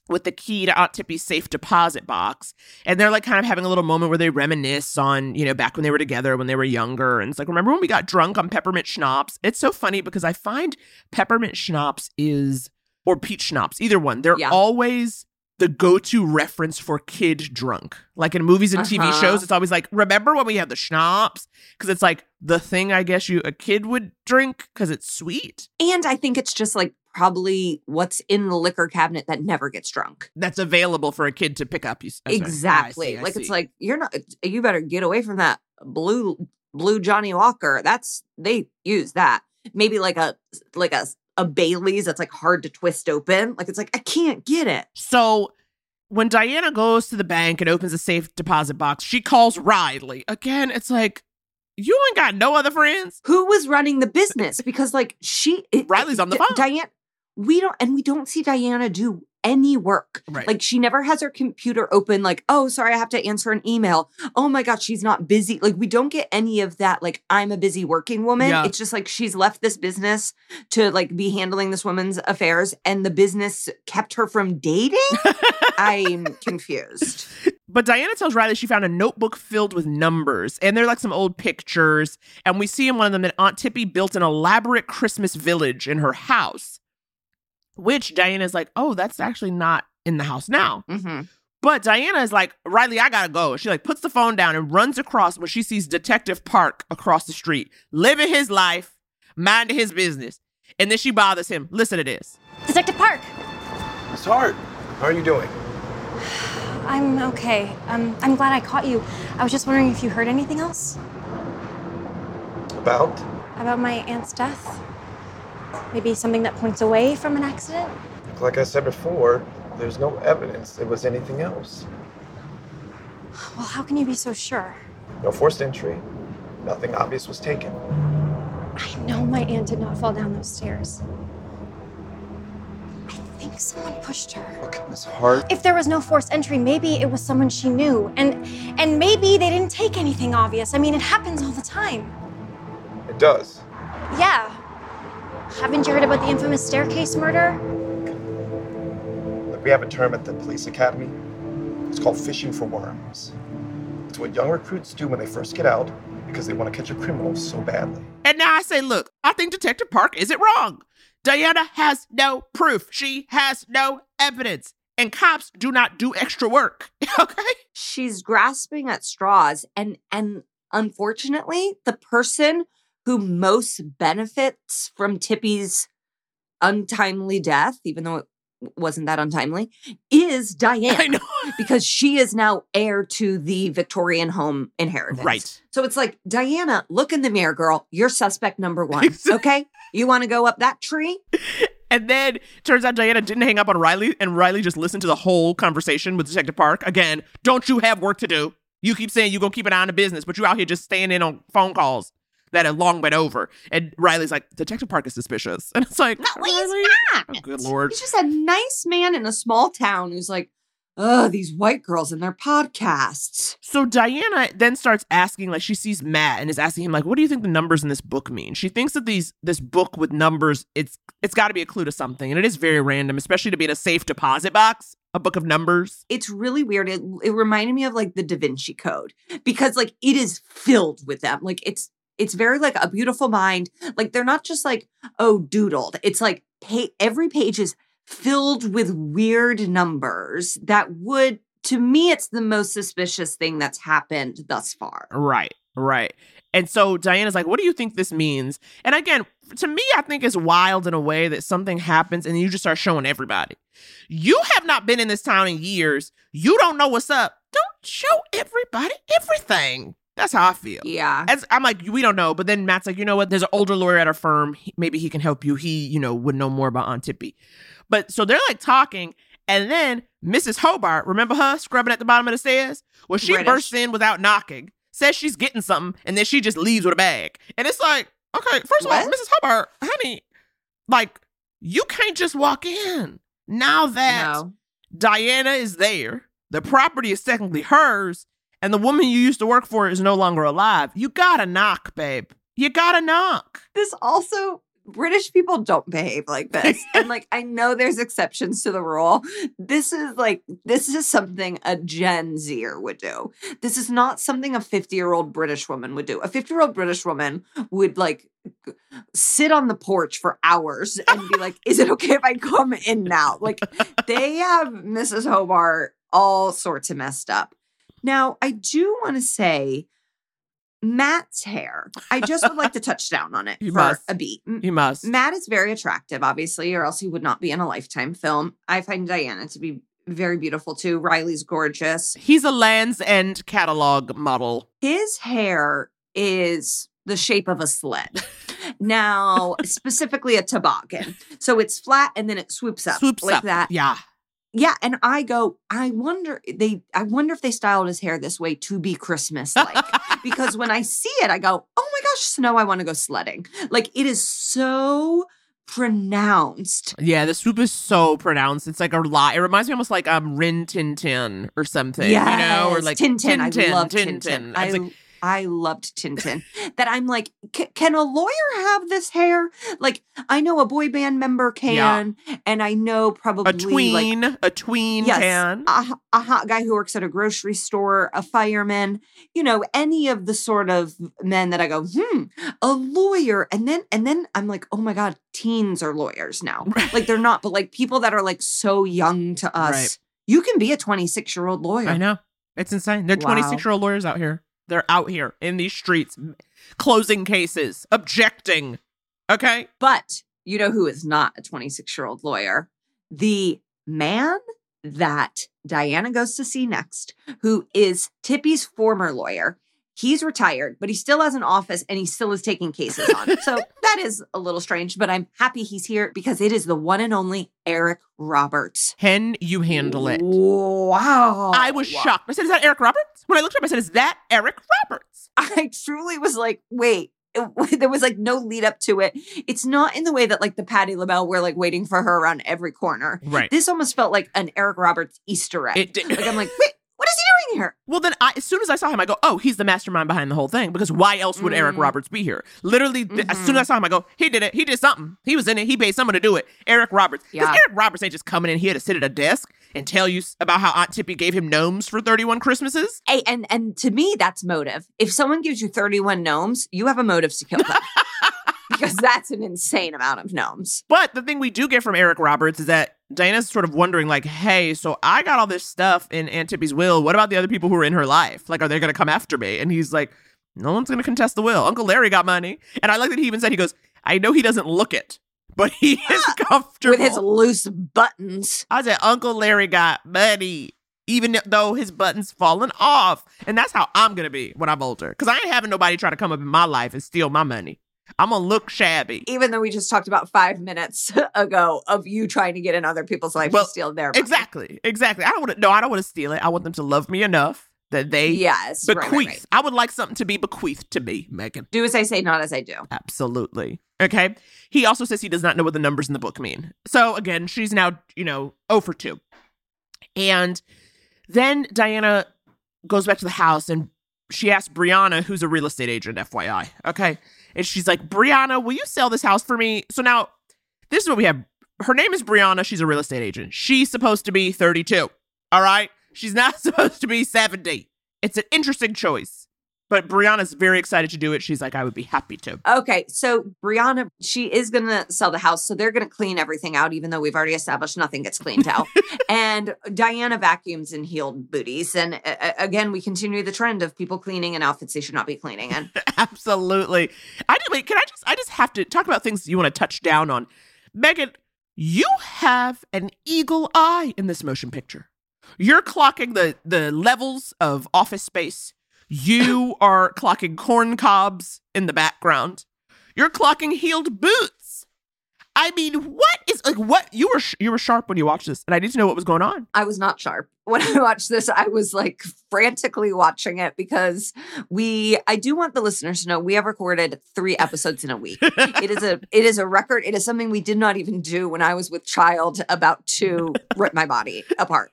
with the key to Aunt Tippy's safe deposit box. And they're like kind of having a little moment where they reminisce on, you know, back when they were together, when they were younger. And it's like, remember when we got drunk on peppermint schnapps? It's so funny because I find peppermint schnapps is, or peach schnapps, either one, they're Yeah. always the go-to reference for kid drunk. Like in movies and TV Uh-huh. shows, it's always like, remember when we had the schnapps? Because it's like the thing I guess you a kid would drink because it's sweet. And I think it's just like probably what's in the liquor cabinet that never gets drunk. that's available for a kid to pick up. You right. I Exactly. see, I like it's like you're not you better get away from that blue blue Johnnie Walker. That's they use that. Maybe like a like a a Bailey's that's like hard to twist open. Like it's like I can't get it. so. When Diana goes to the bank and opens a safe deposit box, she calls Riley again. It's like you ain't got no other friends. Who was running the business? Because like she it- Riley's on the phone. Diane we don't and we don't see Diana do any work. Right. Like she never has her computer open like, "Oh, sorry, I have to answer an email." "Oh my god, she's not busy." Like we don't get any of that like I'm a busy working woman. Yeah. It's just like she's left this business to like be handling this woman's affairs and the business kept her from dating. I'm confused. But Diana tells Riley she found a notebook filled with numbers, and they're like some old pictures. And we see in one of them that Aunt Tippy built an elaborate Christmas village in her house, which Diana's like, oh, that's actually not in the house now. Mm-hmm. But Diana is like, Riley, I gotta go. She like puts the phone down and runs across when she sees Detective Park across the street, living his life, minding his business. And then she bothers him. Listen to this. Detective Park. Miss Hart, how are you doing? I'm okay. Um, I'm glad I caught you. I was just wondering if you heard anything else About? about my aunt's death. Maybe something that points away from an accident. Like I said before, there's no evidence it was anything else. Well, how can you be so sure? No forced entry. Nothing obvious was taken. I know my aunt did not fall down those stairs. I think someone pushed her. Look, Miss Hart. If there was no forced entry, maybe it was someone she knew, and and maybe they didn't take anything obvious. I mean, it happens all the time. It does. Yeah. Haven't you heard about the infamous staircase murder? Look, we have a term at the police academy. It's called fishing for worms. It's what young recruits do when they first get out because they want to catch a criminal so badly. And now I say, look, I think Detective Park is it wrong. Diana has no proof. She has no evidence. And cops do not do extra work. okay? She's grasping at straws and and unfortunately, the person who most benefits from Tippy's untimely death, even though it wasn't that untimely, is Diane. I know. because she is now heir to the Victorian home inheritance. Right. So it's like, Diana, look in the mirror, girl. You're suspect number one. Okay. You want to go up that tree? And then turns out Diana didn't hang up on Riley, and Riley just listened to the whole conversation with Detective Park. Again, don't you have work to do? You keep saying you're gonna keep an eye on the business, but you're out here just staying in on phone calls that had long been over. And Riley's like, Detective Park is suspicious. And it's like, No, he's not. Oh, good lord. He's just a nice man in a small town who's like, oh, these white girls and their podcasts. So Diana then starts asking, like she sees Matt and is asking him, like, what do you think the numbers in this book mean? She thinks that these this book with numbers, it's it's got to be a clue to something, and it is very random, especially to be in a safe deposit box, a book of numbers. It's really weird. It, it reminded me of like the Da Vinci Code because like it is filled with them. Like it's it's very like a beautiful mind. Like they're not just like oh doodled. It's like pa- every page is filled with weird numbers that would to me it's the most suspicious thing that's happened thus far. Right, right. And so Diana's like, what do you think this means? And again, to me, I think it's wild in a way that something happens and you just start showing everybody. You have not been in this town in years. You don't know what's up. Don't show everybody everything. That's how I feel. Yeah. As I'm like, we don't know. But then Matt's like, you know what? There's an older lawyer at our firm. He- maybe he can help you. He, you know, would know more about Aunt Tippy. But so they're like talking, and then Mrs. Hobart, remember her scrubbing at the bottom of the stairs? Well, she British. bursts in without knocking, says she's getting something, and then she just leaves with a bag. And it's like, okay, first of all, Mrs. Hobart, honey, like, you can't just walk in. Now that No. Diana is there, the property is technically hers, and the woman you used to work for is no longer alive. You gotta knock, babe. You gotta knock. This also British people don't behave like this. and like I know there's exceptions to the rule. This is like this is something a Gen Zer would do. This is not something a 50-year-old British woman would do. A 50-year-old British woman would like sit on the porch for hours and be like, "Is it okay if I come in now?" Like they have Mrs. Hobart all sorts of messed up. Now, I do want to say Matt's hair. I just would like to touch down on it You for must. a beat. You must. Matt is very attractive, obviously, or else he would not be in a lifetime film. I find Diana to be very beautiful too. Riley's gorgeous. He's a Land's End catalog model. His hair is the shape of a sled. Now, specifically a toboggan. So it's flat and then it swoops up Swoops like up. that. Yeah. Yeah, and I go, I wonder they I wonder if they styled his hair this way to be Christmas like. because when I see it, I go, "Oh my gosh, snow, I want to go sledding." Like it is so pronounced. Yeah, the swoop is so pronounced. It's like a lot. It reminds me almost like um Rin Tin Tin or something. You know, or Yes, like Tintin. I love Tin Tintin. Tin. I It's like I loved Tintin. that I'm like, can a lawyer have this hair? Like, I know a boy band member can, and I know probably A tween, like, a tween yes, can. a, a hot guy who works at a grocery store, a fireman, you know, any of the sort of men that I go, hmm, a lawyer. And then, and then I'm like, oh my God, teens are lawyers now. Like they're not, but like people that are like so young to us. Right. You can be a 26 year old lawyer. I know. It's insane. They're Wow. 26 year old lawyers out here. They're out here in these streets, closing cases, objecting. Okay. But you know who is not a 26 year old lawyer? The man that Diana goes to see next, who is Tippy's former lawyer. He's retired, but he still has an office and he still is taking cases on. so that is a little strange, but I'm happy he's here because it is the one and only Eric Roberts. Can you handle it? Wow. I was shocked. I said, Is that Eric Roberts? When I looked up, I said, Is that Eric Roberts? I truly was like, wait. It- there was like no lead up to it. It's not in the way that like the Patti LaBelle we're like waiting for her around every corner. Right. This almost felt like an Eric Roberts Easter egg. It did. Like I'm like, wait, what is he doing here? Well, then, I, as soon as I saw him, I go, "Oh, he's the mastermind behind the whole thing." Because why else would Eric Mhm. Roberts be here? Literally, th- as Mm-hmm. soon as I saw him, I go, "He did it. He did something. He was in it. He paid someone to do it." Eric Roberts. Because Yeah. Eric Roberts ain't just coming in here to sit at a desk and tell you about how Aunt Tippy gave him gnomes for thirty-one Christmases. Hey, and and to me, that's motive. If someone gives you 31 gnomes, you have a motive to kill them. because that's an insane amount of gnomes. But the thing we do get from Eric Roberts is that Diana's sort of wondering, like, hey, so I got all this stuff in Aunt Tippy's will. What about the other people who are in her life? Like, are they going to come after me? And he's like, no one's going to contest the will. Uncle Larry got money. And I like that he even said, he goes, I know he doesn't look it, but he is comfortable. With his loose buttons. I said, Uncle Larry got money, even though his button's fallen off. And that's how I'm going to be when I'm older. Because I ain't having nobody try to come up in my life and steal my money. I'm to look shabby. Even though we just talked about five minutes ago of you trying to get in other people's life Well, to steal their money. Exactly. Exactly. I don't want to. No, I don't want to steal it. I want them to love me enough that they Yes. right, right, bequeath. right. I would like something to be bequeathed to me, Megan. Do as I say, not as I do. Absolutely. Okay. He also says he does not know what the numbers in the book mean. So again, she's now you know 0 for two, and then Diana goes back to the house and she asks Brianna, who's a real estate agent, FYI. Okay. And she's like, Brianna, will you sell this house for me? So now this is what we have. Her name is Brianna. She's a real estate agent. She's supposed to be 32. All right. She's not supposed to be 70. It's an interesting choice. But Brianna's very excited to do it. She's like, I would be happy to. Okay, so Brianna, she is going to sell the house. So they're going to clean everything out, even though we've already established nothing gets cleaned out. and Diana vacuums in heeled booties. And uh, again, we continue the trend of people cleaning in outfits they should not be cleaning in. Absolutely. I just wait, can I just I just have to talk about things you want to touch down on. Megan, you have an eagle eye in this motion picture. You're clocking the the levels of office space. You are clocking corn cobs in the background. You're clocking heeled boots. I mean, what is like what you were sh- you were sharp when you watched this, and I need to know what was going on. I was not sharp. When I watched this, I was like frantically watching it because we I do want the listeners to know we have recorded 3 episodes in a week. it is a it is a record. It is something we did not even do when I was with child about to rip my body apart.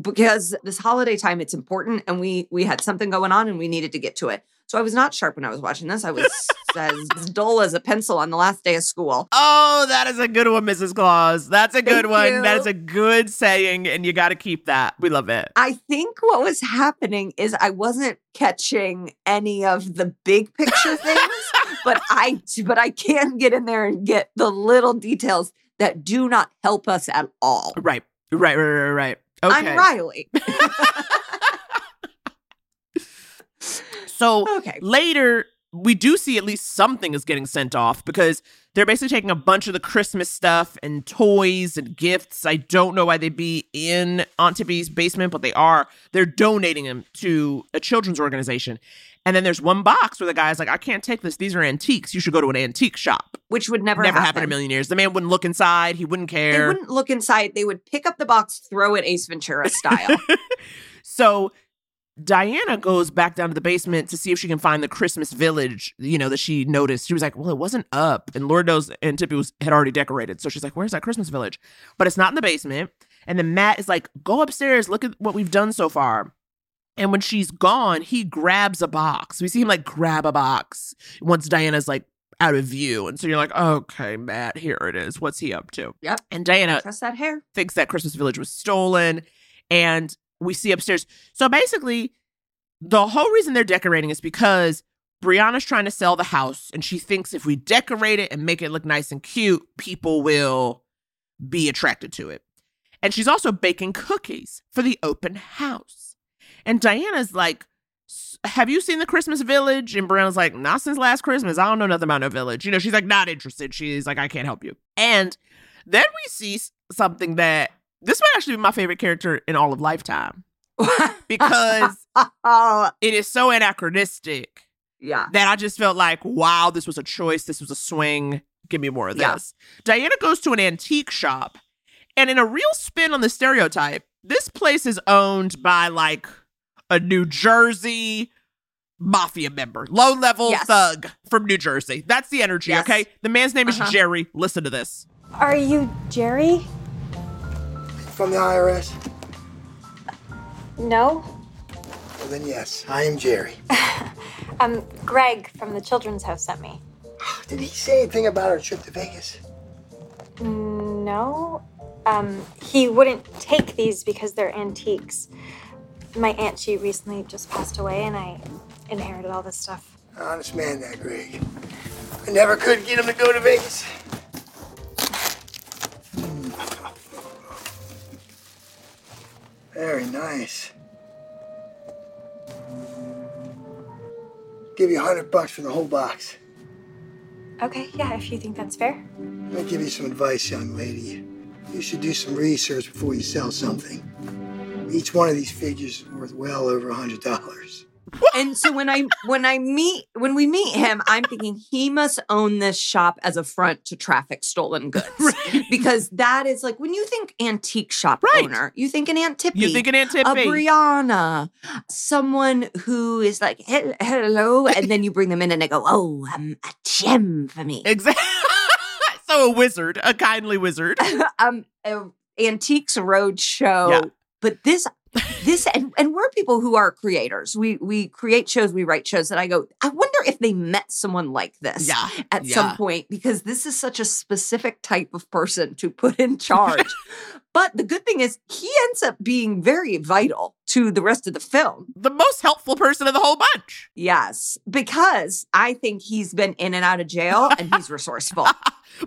Because this holiday time it's important and we we had something going on and we needed to get to it. So I was not sharp when I was watching this. I was as dull as a pencil on the last day of school. Oh, that is a good one, Mrs. Claus. That's a good Thank one. That you. is a good saying, and you got to keep that. We love it. I think what was happening is I wasn't catching any of the big picture things, but I but I can get in there and get the little details that do not help us at all. Right, right, right, right, right. Okay. I'm Riley. So Okay. later, we do see at least something is getting sent off because they're basically taking a bunch of the Christmas stuff and toys and gifts. I don't know why they'd be in Aunt Tippy's basement, but they are. They're donating them to a children's organization. And then there's one box where the guy's like, I can't take this. These are antiques. You should go to an antique shop. Which would never, Never happen. happened in a million years. The man wouldn't look inside. He wouldn't care. They wouldn't look inside. They would pick up the box, throw it Ace Ventura style. So Diana goes back down to the basement to see if she can find the Christmas village, you know, that she noticed. She was like, well, it wasn't up. And Lord knows and Tippy was had already decorated. So she's like, where's that Christmas village? But it's not in the basement. And then Matt is like, go upstairs, look at what we've done so far. And when she's gone, he grabs a box. We see him like grab a box once Diana's like out of view. And so you're like, okay, Matt, here it is. What's he up to? Yep. And Diana Trust that hair. thinks that Christmas Village was stolen. And we see upstairs. So basically, the whole reason they're decorating is because Brianna's trying to sell the house. And she thinks if we decorate it and make it look nice and cute, people will be attracted to it. And she's also baking cookies for the open house. And Diana's like, "S- Have you seen the Christmas Village? And Brianna's like, Not since last Christmas. I don't know nothing about no village. You know, she's like, Not interested. She's like, I can't help you. And then we see something that this might actually be my favorite character in all of Lifetime because it is so anachronistic yeah. that I just felt like, wow, this was a choice. This was a swing. Give me more of Yeah. this. Diana goes to an antique shop, and in a real spin on the stereotype, this place is owned by like a New Jersey mafia member, low level Yes. thug from New Jersey. That's the energy, Yes. okay? The man's name is Uh-huh. Jerry. Listen to this. Are you Jerry? From the IRS? No. Well, then yes, I am Jerry. Um, Greg from the Children's House sent me. Did he say anything about our trip to Vegas? No. Um, he wouldn't take these because they're antiques. My aunt, she recently just passed away, and I inherited all this stuff. Honest man, that Greg. I never could get him to go to Vegas. Very nice. Give you a hundred bucks for the whole box. Okay, yeah, if you think that's fair. Let me give you some advice, young lady. You should do some research before you sell something. Each one of these figures is worth well over a hundred dollars. And so when I when I meet when we meet him, I'm thinking he must own this shop as a front to traffic stolen goods. Because that is like when you think antique shop Right. owner, you think an Aunt Tippy. You think an Aunt a Brianna, someone who is like hello, and then you bring them in and they go, "Oh, um, a gem for me." Exactly. so a wizard, a kindly wizard. um, uh, Antiques Roadshow. Yeah. But this, this, and, and we're people who are creators. We we create shows, we write shows. and I go, I wonder if they met someone like this Yeah. at yeah. some point because this is such a specific type of person to put in charge. but the good thing is, he ends up being very vital to the rest of the film. The most helpful person of the whole bunch. Yes, because I think he's been in and out of jail and he's resourceful.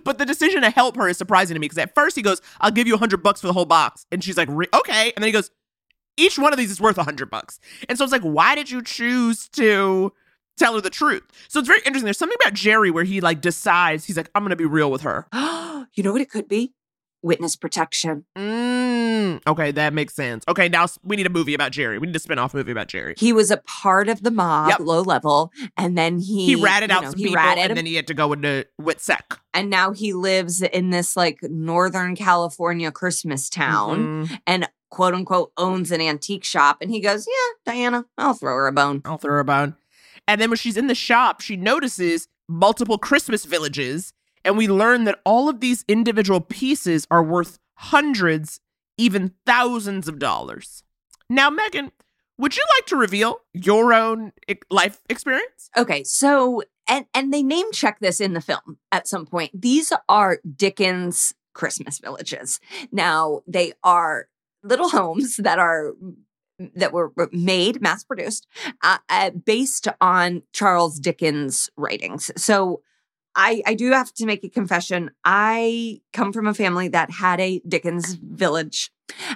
But the decision to help her is surprising to me because at first he goes, "I'll give you a hundred bucks for the whole box," and she's like, "Okay," and then he goes, "Each one of these is worth a hundred bucks," and so it's like, why did you choose to tell her the truth? So it's very interesting. There's something about Jerry where he like decides he's like, "I'm gonna be real with her." you know what it could be? Witness protection. Mm, okay, that makes sense. Okay, now we need a movie about Jerry. We need a spin-off movie about Jerry. He was a part of the mob, Yep. low level, and then he He ratted out know, some he people, ratted and him, then he had to go into Witsec. and now he lives in this like Northern California Christmas town Mhm. and quote unquote owns an antique shop. And he goes, "Yeah, Diana, I'll throw her a bone." I'll throw her a bone. And then when she's in the shop, she notices multiple Christmas villages. And we learn that all of these individual pieces are worth hundreds, even thousands of dollars. Now, Megan, would you like to reveal your own life experience? Okay, so and and they name check this in the film at some point. These are Dickens Christmas villages. Now they are little homes that are that were made, mass produced, uh, uh, based on Charles Dickens' writings. So. I, I do have to make a confession. I come from a family that had a Dickens village.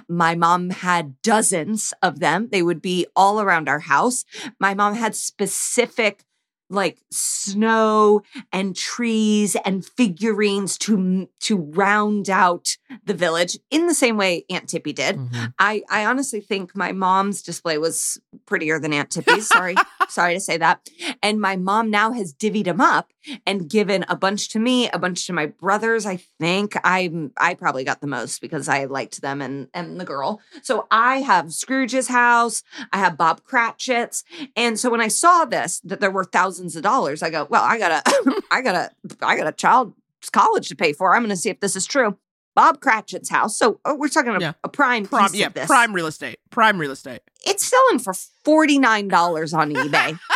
My mom had dozens of them. They would be all around our house. My mom had specific like snow and trees and figurines to to round out the village in the same way Aunt Tippy did. Mm-hmm. I I honestly think my mom's display was prettier than Aunt Tippy's. Sorry, sorry to say that. And my mom now has divvied them up and given a bunch to me, a bunch to my brothers. I think I I probably got the most because I liked them and and the girl. So I have Scrooge's house. I have Bob Cratchit's. And so when I saw this, that there were thousands of dollars, I go, well, I got a, I got a, I got a child's college to pay for. I'm going to see if this is true. Bob Cratchit's house. So oh, we're talking a, Yeah. a prime Prime, piece yeah, of this. prime real estate. Prime real estate. It's selling for forty nine dollars on eBay.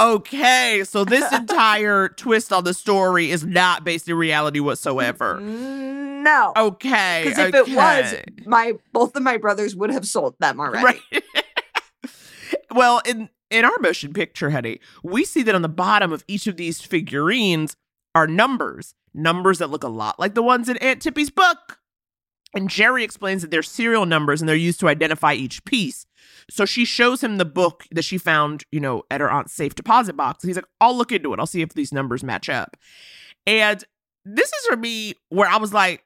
okay, so this entire twist on the story is not based in reality whatsoever. Mm, no, Okay. because if it was, my both of my brothers would have sold them already. Right. well, in in our motion picture, honey, we see that on the bottom of each of these figurines are numbers, numbers that look a lot like the ones in Aunt Tippy's book. And Jerry explains that they're serial numbers and they're used to identify each piece. So she shows him the book that she found, you know, at her aunt's safe deposit box. And He's like, I'll look into it. I'll see if these numbers match up. And this is for me where I was like,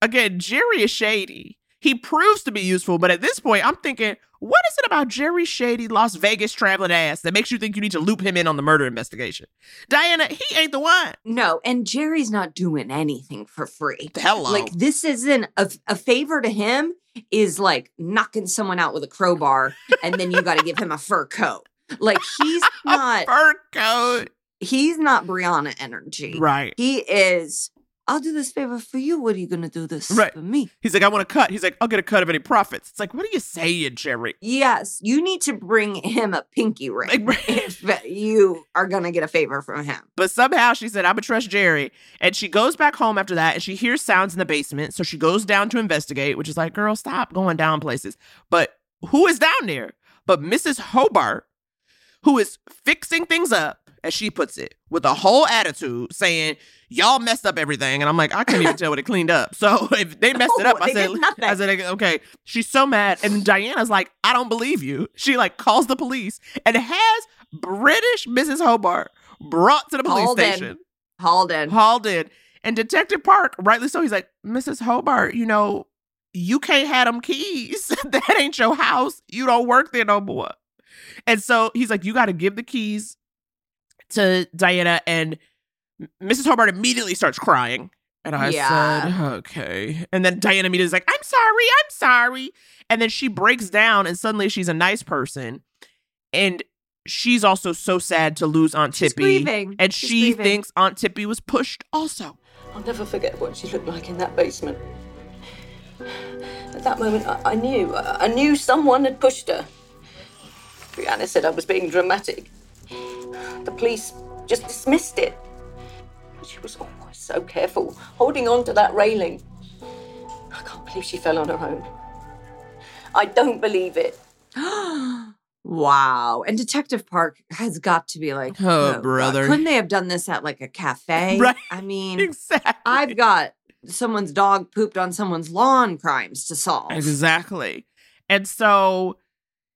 again, Jerry is shady. He proves to be useful, but at this point, I'm thinking, what is it about Jerry Shady Las Vegas traveling ass that makes you think you need to loop him in on the murder investigation? Diana, he ain't the one. No, and Jerry's not doing anything for free. Hello. Like this isn't a, a favor to him is like knocking someone out with a crowbar and then you got to give him a fur coat. Like he's not fur coat. He's not Brianna energy. Right. He is I'll do this favor for you. What are you going to do this Right. for me? He's like, I want a cut. He's like, I'll get a cut of any profits. It's like, what are you saying, Jerry? Yes, you need to bring him a pinky ring Like, if you are going to get a favor from him. But somehow she said, I'm gonna trust Jerry. And she goes back home after that and she hears sounds in the basement. So she goes down to investigate, which is like, girl, stop going down places. But who is down there? But Mrs. Hobart, who is fixing things up, as she puts it, with a whole attitude, saying, Y'all messed up everything. And I'm like, I couldn't even tell what it cleaned up. So if they messed it up, I said. I said, okay. She's so mad. And Diana's like, I don't believe you. She like calls the police and has British Mrs. Hobart brought to the police Hauled in. station. Hauled in. Hauled in. And Detective Park, rightly so, he's like, Mrs. Hobart, you know, you can't have them keys. that ain't your house. You don't work there no more. And so he's like, you got to give the keys to Diana. And Mrs. Hobart immediately starts crying. And I Yeah. said, okay. And then Diana immediately is like, I'm sorry, I'm sorry. And then she breaks down and suddenly she's a nice person. And she's also so sad to lose Aunt She's Tippy. grieving. And She's she grieving. thinks Aunt Tippy was pushed also. I'll never forget what she looked like in that basement. At that moment, I, I knew. I, I knew someone had pushed her. Brianna said I was being dramatic. The police just dismissed it. She was always so careful, holding on to that railing. I can't believe she fell on her own. I don't believe it. Wow. And Detective Park has got to be like, oh, oh, God, brother. Couldn't they have done this at like a cafe? Right. I mean, exactly. I've got someone's dog pooped on someone's lawn crimes to solve. Exactly. And so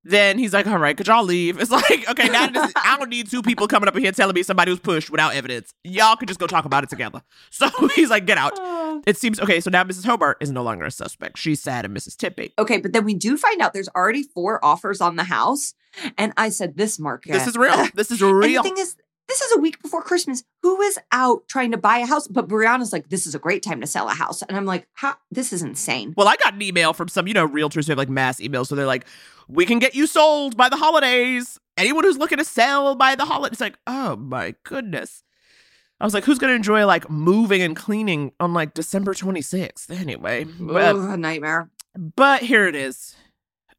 then he's like, all right, could y'all leave? It's like, okay, now this, I don't need two people coming up in here telling me somebody was pushed without evidence. Y'all could just go talk about it together. So he's like, get out. It seems, okay, so now Mrs. Hobart is no longer a suspect. She's sad and misses Tippy. Okay, but then we do find out there's already four offers on the house. And I said, this market. This is real. This is And real. the thing is, this is a week before Christmas. Who is out trying to buy a house? But Brianna's like, this is a great time to sell a house. And I'm like, how? This is insane. Well, I got an email from some, you know, realtors who have like mass emails. So they're like, we can get you sold by the holidays. Anyone who's looking to sell by the holidays. It's like, oh my goodness. I was like, who's going to enjoy like moving and cleaning on like December 26th? Anyway, but, Ugh, a nightmare. but here it is.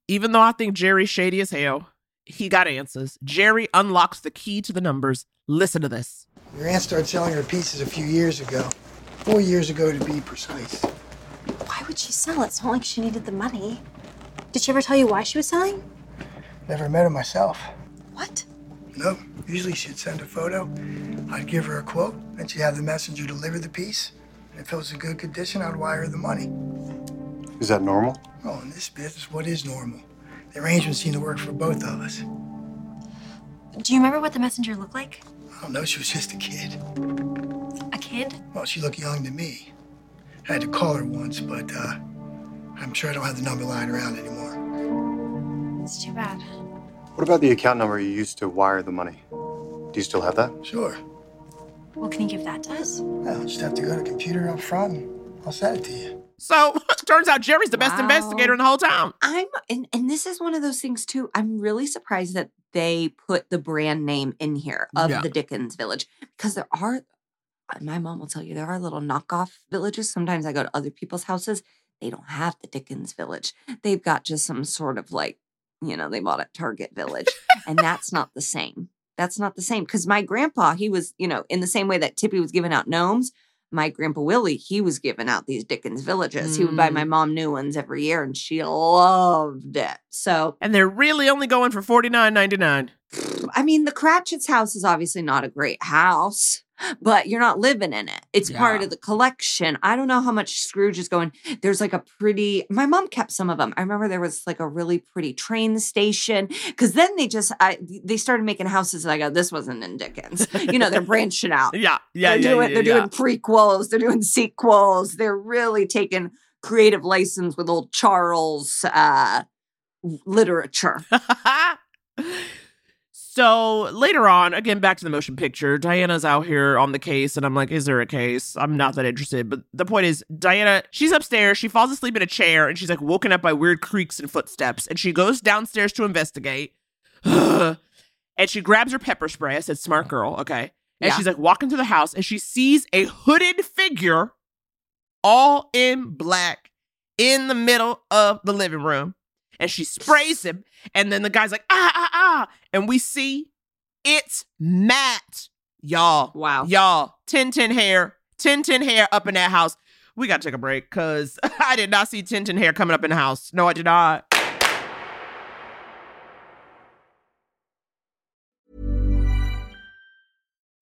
Even though I think Jerry's shady as hell, he got answers. Jerry unlocks the key to the numbers. Listen to this. Your aunt started selling her pieces a few years ago. Four years ago, to be precise. Why would she sell? It's not like she needed the money. Did she ever tell you why she was selling? Never met her myself. What? No, usually she'd send a photo. I'd give her a quote, and she'd have the messenger deliver the piece. And if it was in good condition, I'd wire her the money. Is that normal? Oh, in this business, what is normal? The arrangement seemed to work for both of us. Do you remember what the messenger looked like? I don't know, she was just a kid. A kid? Well, she looked young to me. I had to call her once, but uh, I'm sure I don't have the number lying around anymore. It's too bad. What about the account number you used to wire the money? Do you still have that? Sure. Well, can you give that to us? Well, just have to go to the computer up front and I'll send it to you. So turns out Jerry's the best Wow. investigator in the whole town. I'm and, and this is one of those things too. I'm really surprised that they put the brand name in here of Yeah. the Dickens Village because there are uh, my mom will tell you there are little knockoff villages. Sometimes I go to other people's houses. They don't have the Dickens village. They've got just some sort of like, you know, they bought at Target village. and that's not the same. That's not the same. Because my grandpa, he was, you know, in the same way that Tippy was giving out gnomes, my grandpa Willie, he was giving out these Dickens villages. He would buy my mm. mom new ones every year and she loved it. So And they're really only going for forty nine ninety nine. I mean, the Cratchit's house is obviously not a great house, but you're not living in it. It's part of the collection. I don't know how much Scrooge is going. There's like a pretty, my mom kept some of them. I remember there was like a really pretty train station because then they just, I, they started making houses and I go, this wasn't in Dickens. you know, they're branching out. Yeah, yeah, they're yeah, doing, yeah, they're yeah. doing prequels, they're doing sequels. They're really taking creative license with old Charles uh, literature. So later on, again, back to the motion picture, Diana's out here on the case, and I'm like, is there a case? I'm not that interested. But the point is, Diana, she's upstairs, she falls asleep in a chair, and she's like woken up by weird creaks and footsteps. And she goes downstairs to investigate. and she grabs her pepper spray. I said, smart girl, okay. And Yeah. she's like walking through the house, and she sees a hooded figure all in black in the middle of the living room. And she sprays him. And then the guy's like, ah, ah, ah. And we see it's Matt. Y'all. Wow. Y'all. Tintin hair. Tintin hair up in that house. We got to take a break because I did not see Tintin hair coming up in the house. No, I did not.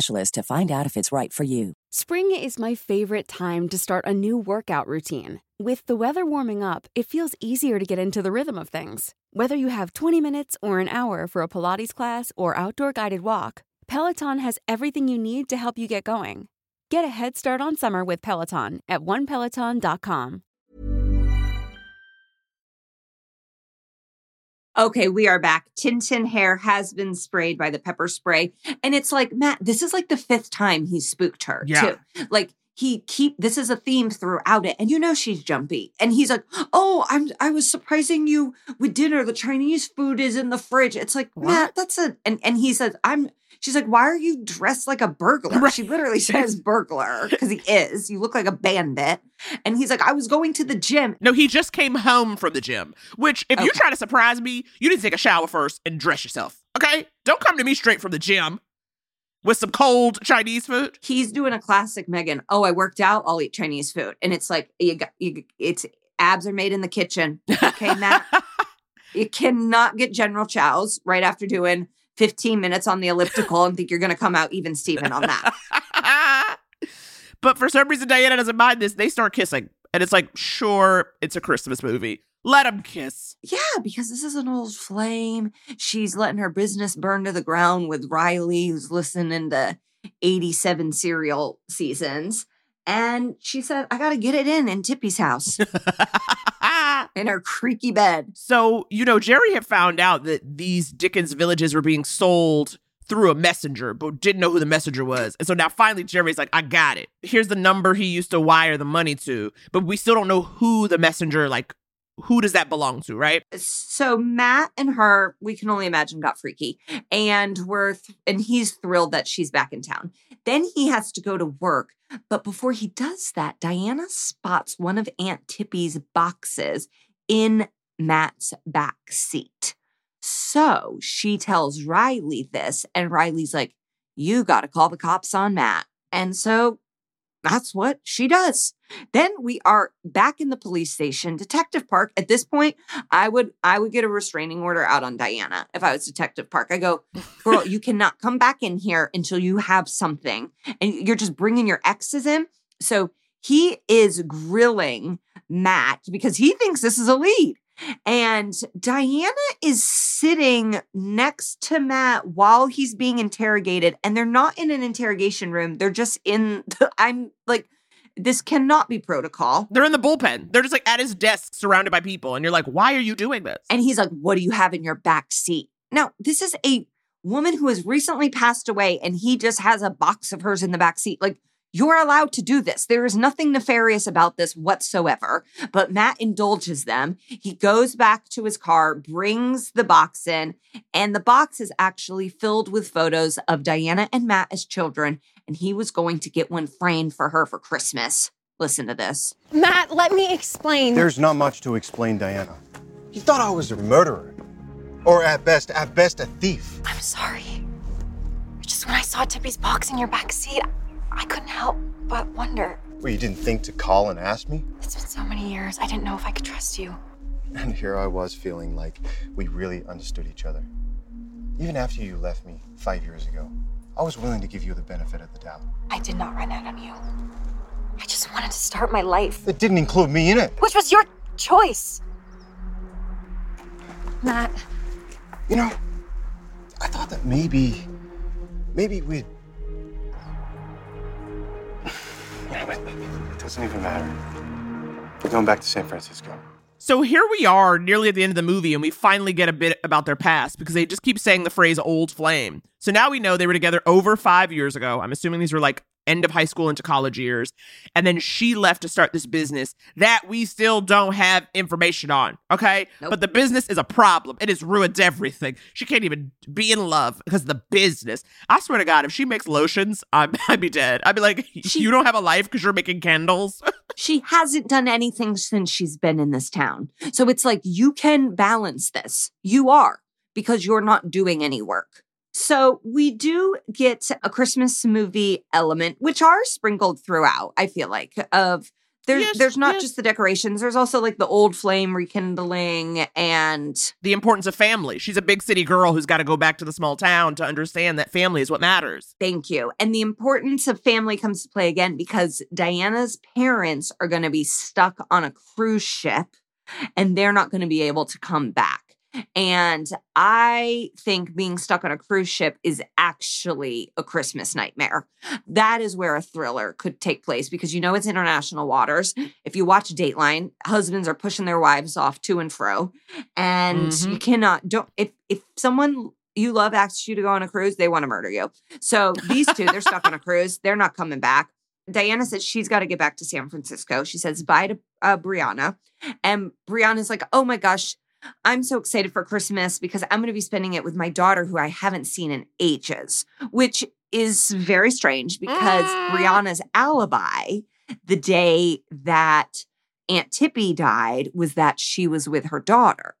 to find out if it's right for you. Spring is my favorite time to start a new workout routine. With the weather warming up, it feels easier to get into the rhythm of things. Whether you have 20 minutes or an hour for a Pilates class or outdoor guided walk, Peloton has everything you need to help you get going. Get a head start on summer with Peloton at onepeloton.com. Okay, we are back. Tintin hair has been sprayed by the pepper spray. And it's like, Matt, this is like the fifth time he spooked her, Yeah. too. Like he keep this is a theme throughout it. And you know she's jumpy. And he's like, Oh, I'm I was surprising you with dinner. The Chinese food is in the fridge. It's like, Matt, that's a and and he says, I'm she's like, Why are you dressed like a burglar? She literally says burglar, because he is. You look like a bandit. And he's like, I was going to the gym. No, he just came home from the gym. Which, if you try to surprise me, you need to take a shower first and dress yourself. Okay? Don't come to me straight from the gym with some cold Chinese food. he's doing a classic Megan. Oh, I worked out. I'll eat Chinese food, and it's like you got you. It's abs are made in the kitchen. Okay, Matt. you cannot get General Chow's right after doing 15 minutes on the elliptical and think you're going to come out even Steven on that. But for some reason, Diana doesn't mind this. They start kissing. And it's like, sure, it's a Christmas movie. Let them kiss. Yeah, because this is an old flame. She's letting her business burn to the ground with Riley, who's listening to 87 serial seasons. And she said, I got to get it in in Tippy's house in her creaky bed. So, you know, Jerry had found out that these Dickens villages were being sold through a messenger, but didn't know who the messenger was. And so now finally Jerry's like, I got it. Here's the number he used to wire the money to, but we still don't know who the messenger, like, who does that belong to, right? so Matt and her, we can only imagine, got freaky, and we're th- and he's thrilled that she's back in town. Then he has to go to work, but before he does that, Diana spots one of Aunt Tippy's boxes in Matt's back seat. So she tells Riley this, and Riley's like, "You got to call the cops on Matt." And so that's what she does. Then we are back in the police station. Detective Park, at this point, I would I would get a restraining order out on Diana if I was Detective Park. I go, girl, you cannot come back in here until you have something. And you're just bringing your exes in. So he is grilling Matt because he thinks this is a lead. And Diana is sitting next to Matt while he's being interrogated. And they're not in an interrogation room. They're just in, the, I'm like, this cannot be protocol. They're in the bullpen. They're just like at his desk surrounded by people. And you're like, why are you doing this? And he's like, what do you have in your back seat? Now, this is a woman who has recently passed away and he just has a box of hers in the back seat. Like, you're allowed to do this. There is nothing nefarious about this whatsoever. But Matt indulges them. He goes back to his car, brings the box in, and the box is actually filled with photos of Diana and Matt as children. And he was going to get one framed for her for Christmas. Listen to this. Matt, let me explain. There's not much to explain, Diana. You thought I was a murderer. Or at best, at best, a thief. I'm sorry. Just when I saw Tippy's box in your back seat, I couldn't help but wonder. Well, you didn't think to call and ask me? It's been so many years, I didn't know if I could trust you. And here I was feeling like we really understood each other. Even after you left me five years ago, I was willing to give you the benefit of the doubt. I did not run out on you. I just wanted to start my life, It didn't include me in it. which was your choice. Matt, You know, I thought that maybe, maybe we'd. Know, it, it doesn't even matter. We're going back to San Francisco. So here we are, nearly at the end of the movie, and we finally get a bit about their past because they just keep saying the phrase old flame. So now we know they were together over five years ago. I'm assuming these were like end of high school into college years. And then she left to start this business that we still don't have information on. Okay. But the business is a problem. It has ruined everything. She can't even be in love because of the business. I swear to God, if she makes lotions, I'm, I'd be dead. I'd be like, you don't have a life because you're making candles. she hasn't done anything since she's been in this town. So it's like you can balance this. You are because you're not doing any work. So we do get a Christmas movie element, which are sprinkled throughout, I feel like, of there's Yes, there's not yes. just the decorations, there's also like the old flame rekindling and the importance of family. She's a big city girl who's got to go back to the small town to understand that family is what matters. Thank you. And the importance of family comes to play again because Diana's parents are going to be stuck on a cruise ship and they're not going to be able to come back. And I think being stuck on a cruise ship is actually a Christmas nightmare. That is where a thriller could take place because you know it's international waters. If you watch Dateline, husbands are pushing their wives off to and fro. And Mhm. you cannot don't if if someone you love asks you to go on a cruise, they want to murder you. So these two, they're stuck on a cruise. They're not coming back. Diana says she's got to get back to San Francisco. She says bye to uh, Brianna. And Brianna's like, oh my gosh, I'm so excited for Christmas because I'm going to be spending it with my daughter who I haven't seen in ages, which is very strange because mm. Brianna's alibi the day that Aunt Tippy died was that she was with her daughter.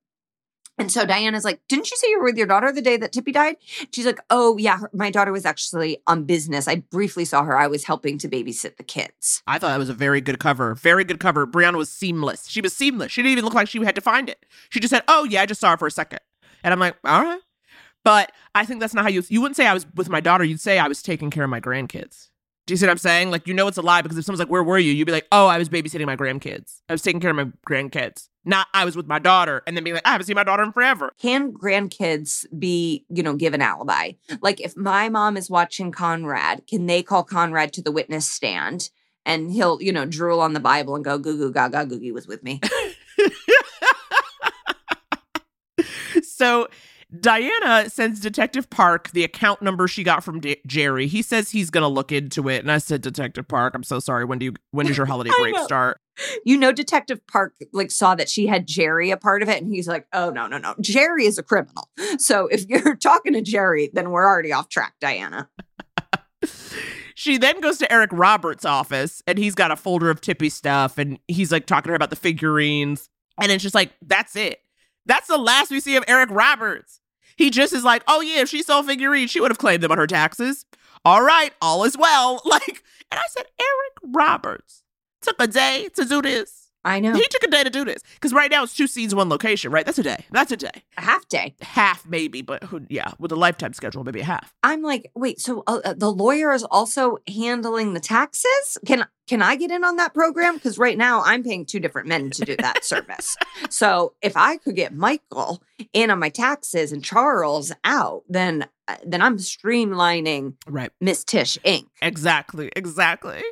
And so Diana's like, Didn't you say you were with your daughter the day that Tippy died? She's like, Oh, yeah, her, my daughter was actually on business. I briefly saw her. I was helping to babysit the kids. I thought that was a very good cover. Very good cover. Brianna was seamless. She was seamless. She didn't even look like she had to find it. She just said, "Oh yeah, I just saw her for a second. and I'm like, "All right." But I think that's not how you you wouldn't say I was with my daughter. You'd say I was taking care of my grandkids. Do you see what I'm saying? Like you know it's a lie because if someone's like, "Where were you?" You'd be like, "Oh, I was babysitting my grandkids. I was taking care of my grandkids." Not I was with my daughter, and then being like, "I haven't seen my daughter in forever." Can grandkids be, you know, give an alibi? Like if my mom is watching Conrad, can they call Conrad to the witness stand and he'll, you know, drool on the Bible and go, goo goo gaga, Googie was with me? So Diana sends Detective Park the account number she got from D- Jerry. He says he's going to look into it, and I said, "Detective Park, I'm so sorry. When do you when does your holiday break know. start?" You know, Detective Park like saw that she had Jerry a part of it, and he's like, "Oh no, no, no! Jerry is a criminal. So if you're talking to Jerry, then we're already off track, Diana." She then goes to Eric Roberts' office, and he's got a folder of Tippy stuff, and he's like talking to her about the figurines, and it's just like that's it. That's the last we see of Eric Roberts. He just is like, "Oh yeah, if she sold figurines, she would have claimed them on her taxes." all right, all is well. Like, and I said, Eric Roberts took a day to do this. I know. He took a day to do this because right now it's two scenes, one location, right? That's a day. That's a day. A half day. Half, maybe, but who, yeah, with a lifetime schedule, maybe a half. I'm like, wait, so uh, uh, the lawyer is also handling the taxes? Can can I get in on that program? Because right now I'm paying two different men to do that service. So if I could get Michael in on my taxes and Charles out, then uh, then I'm streamlining right Miss Tish Inc. Exactly, exactly.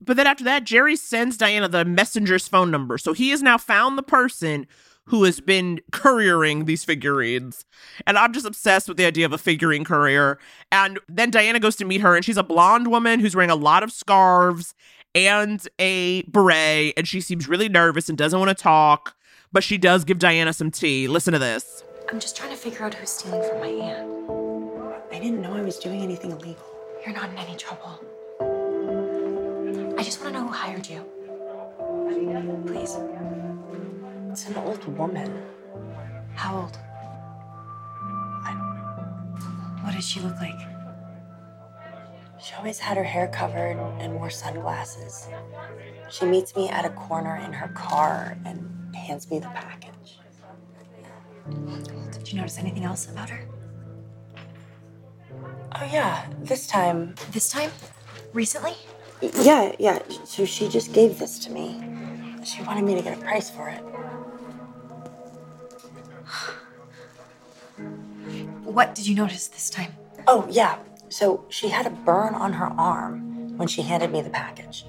But then after that, Jerry sends Diana the messenger's phone number. So he has now found the person who has been couriering these figurines. And I'm just obsessed with the idea of a figurine courier. And then Diana goes to meet her, and she's a blonde woman who's wearing a lot of scarves and a beret. And she seems really nervous and doesn't want to talk. But she does give Diana some tea. Listen to this. I'm just trying to figure out who's stealing from my aunt. I didn't know I was doing anything illegal. You're not in any trouble. I just want to know who hired you. Please. It's an old woman. How old? I What does she look like? She always had her hair covered and wore sunglasses. She meets me at a corner in her car and hands me the package. Did you notice anything else about her? Oh, yeah. This time. This time? Recently? Yeah, yeah. So she just gave this to me. She wanted me to get a price for it. What did you notice this time? Oh, yeah. So she had a burn on her arm when she handed me the package.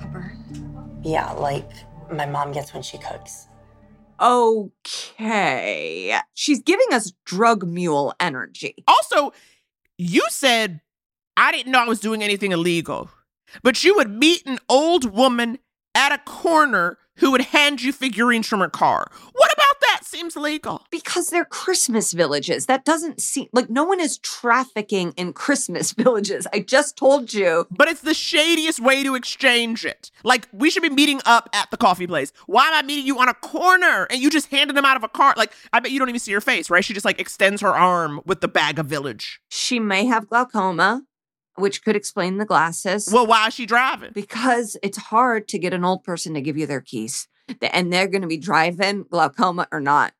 A burn? Yeah, like my mom gets when she cooks. Okay. She's giving us drug mule energy. Also, you said I didn't know I was doing anything illegal, but you would meet an old woman at a corner who would hand you figurines from her car. What about that seems legal? Because they're Christmas villages. That doesn't seem like no one is trafficking in Christmas villages. I just told you. But it's the shadiest way to exchange it. Like, we should be meeting up at the coffee place. Why am I meeting you on a corner and you just handed them out of a car? Like, I bet you don't even see her face, right? She just like extends her arm with the bag of village. She may have glaucoma, which could explain the glasses. Well, why is she driving? Because it's hard to get an old person to give you their keys. And they're going to be driving, glaucoma or not.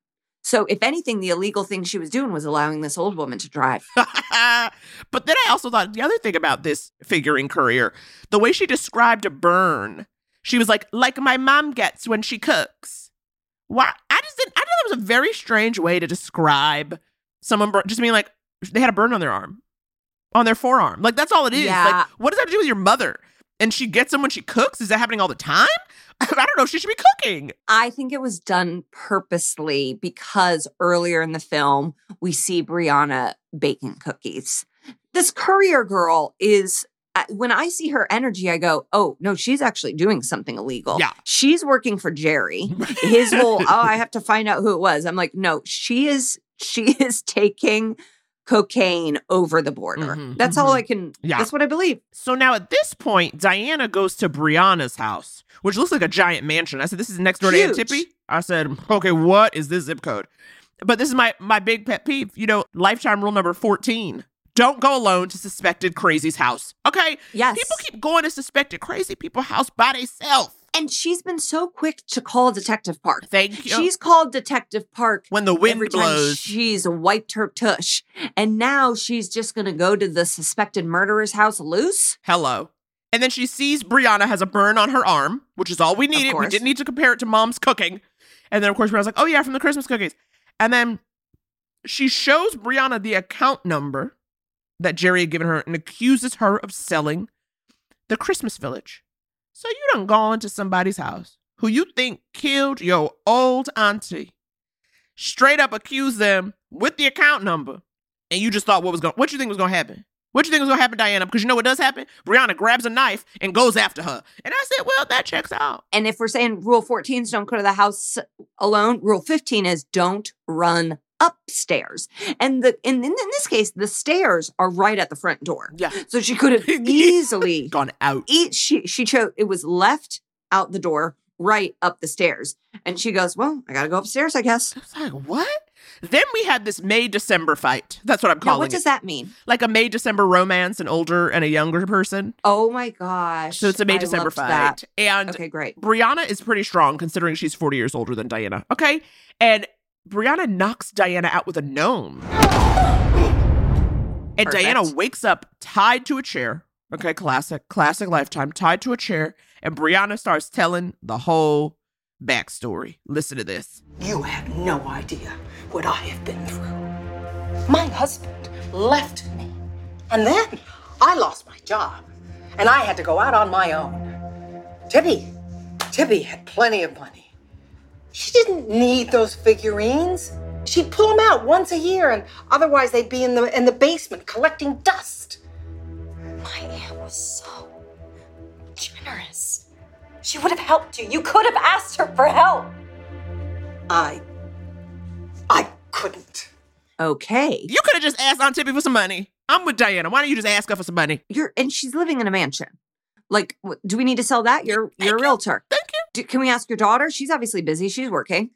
So, if anything, the illegal thing she was doing was allowing this old woman to drive. but then I also thought the other thing about this figurine courier, the way she described a burn, she was like, like my mom gets when she cooks. Why? I just didn't, I thought that was a very strange way to describe someone, bur- just being like, they had a burn on their arm, on their forearm. Like, that's all it is. Yeah. Like, what does that have to do with your mother? And she gets them when she cooks? Is that happening all the time? I don't know. She should be cooking. I think it was done purposely because earlier in the film, we see Brianna baking cookies. This courier girl is, uh, when I see her energy, I go, oh, no, she's actually doing something illegal. Yeah. She's working for Jerry. His whole, oh, I have to find out who it was. I'm like, no, she is, she is taking cocaine over the border. Mhm, That's all mhm. I can, Yeah. that's what I believe. So now at this point, Diana goes to Brianna's house, which looks like a giant mansion. I said, "This is next door to Aunt Huge. Tippy." I said, "Okay, what is this zip code?" But this is my my big pet peeve. You know, lifetime rule number fourteen: don't go alone to suspected crazy's house. Okay, Yes. people keep going to suspected crazy people house by themselves. And she's been so quick to call Detective Park. Thank you. She's called Detective Park when the wind every time blows. she's wiped her tush. And now she's just going to go to the suspected murderer's house loose. Hello. And then she sees Brianna has a burn on her arm, which is all we needed. We didn't need to compare it to mom's cooking. And then, of course, Brianna's like, oh, yeah, from the Christmas cookies. And then she shows Brianna the account number that Jerry had given her and accuses her of selling the Christmas village. So you done gone to somebody's house who you think killed your old auntie. Straight up accuse them with the account number. And you just thought what was going what you think was gonna happen? What you think was gonna happen, Diana? Because you know what does happen? Brianna grabs a knife and goes after her. And I said, well, that checks out. And if we're saying rule 14 is don't go to the house alone, rule 15 is don't run upstairs. And the in, in, in this case, the stairs are right at the front door. Yeah. So she could have easily Gone out. eat she she chose it was left out the door, right up the stairs. And she goes, Well, I gotta go upstairs, I guess. I was like, what? Then we had this May December fight. That's what I'm Now, calling what does it. that mean? Like a May December romance, an older and a younger person. Oh my gosh. So it's a May December fight. that. And Okay, great. Brianna is pretty strong considering she's 40 years older than Diana. Okay. And Brianna knocks Diana out with a gnome. And Diana wakes up tied to a chair. Okay, classic, classic lifetime, tied to a chair. And Brianna starts telling the whole backstory. Listen to this. You have no idea what I have been through. My husband left me, and then I lost my job, and I had to go out on my own. Tippy, Tippy had plenty of money. She didn't need those figurines. She'd pull them out once a year, and otherwise they'd be in the in the basement collecting dust. My aunt was so generous. She would have helped you. You could have asked her for help. I, I couldn't. Okay. You could have just asked Aunt Tippy for some money. I'm with Diana. Why don't you just ask her for some money? You're and she's living in a mansion. Like, do we need to sell that? You're you're a realtor. Thank you. Do, can we ask your daughter? She's obviously busy. She's working.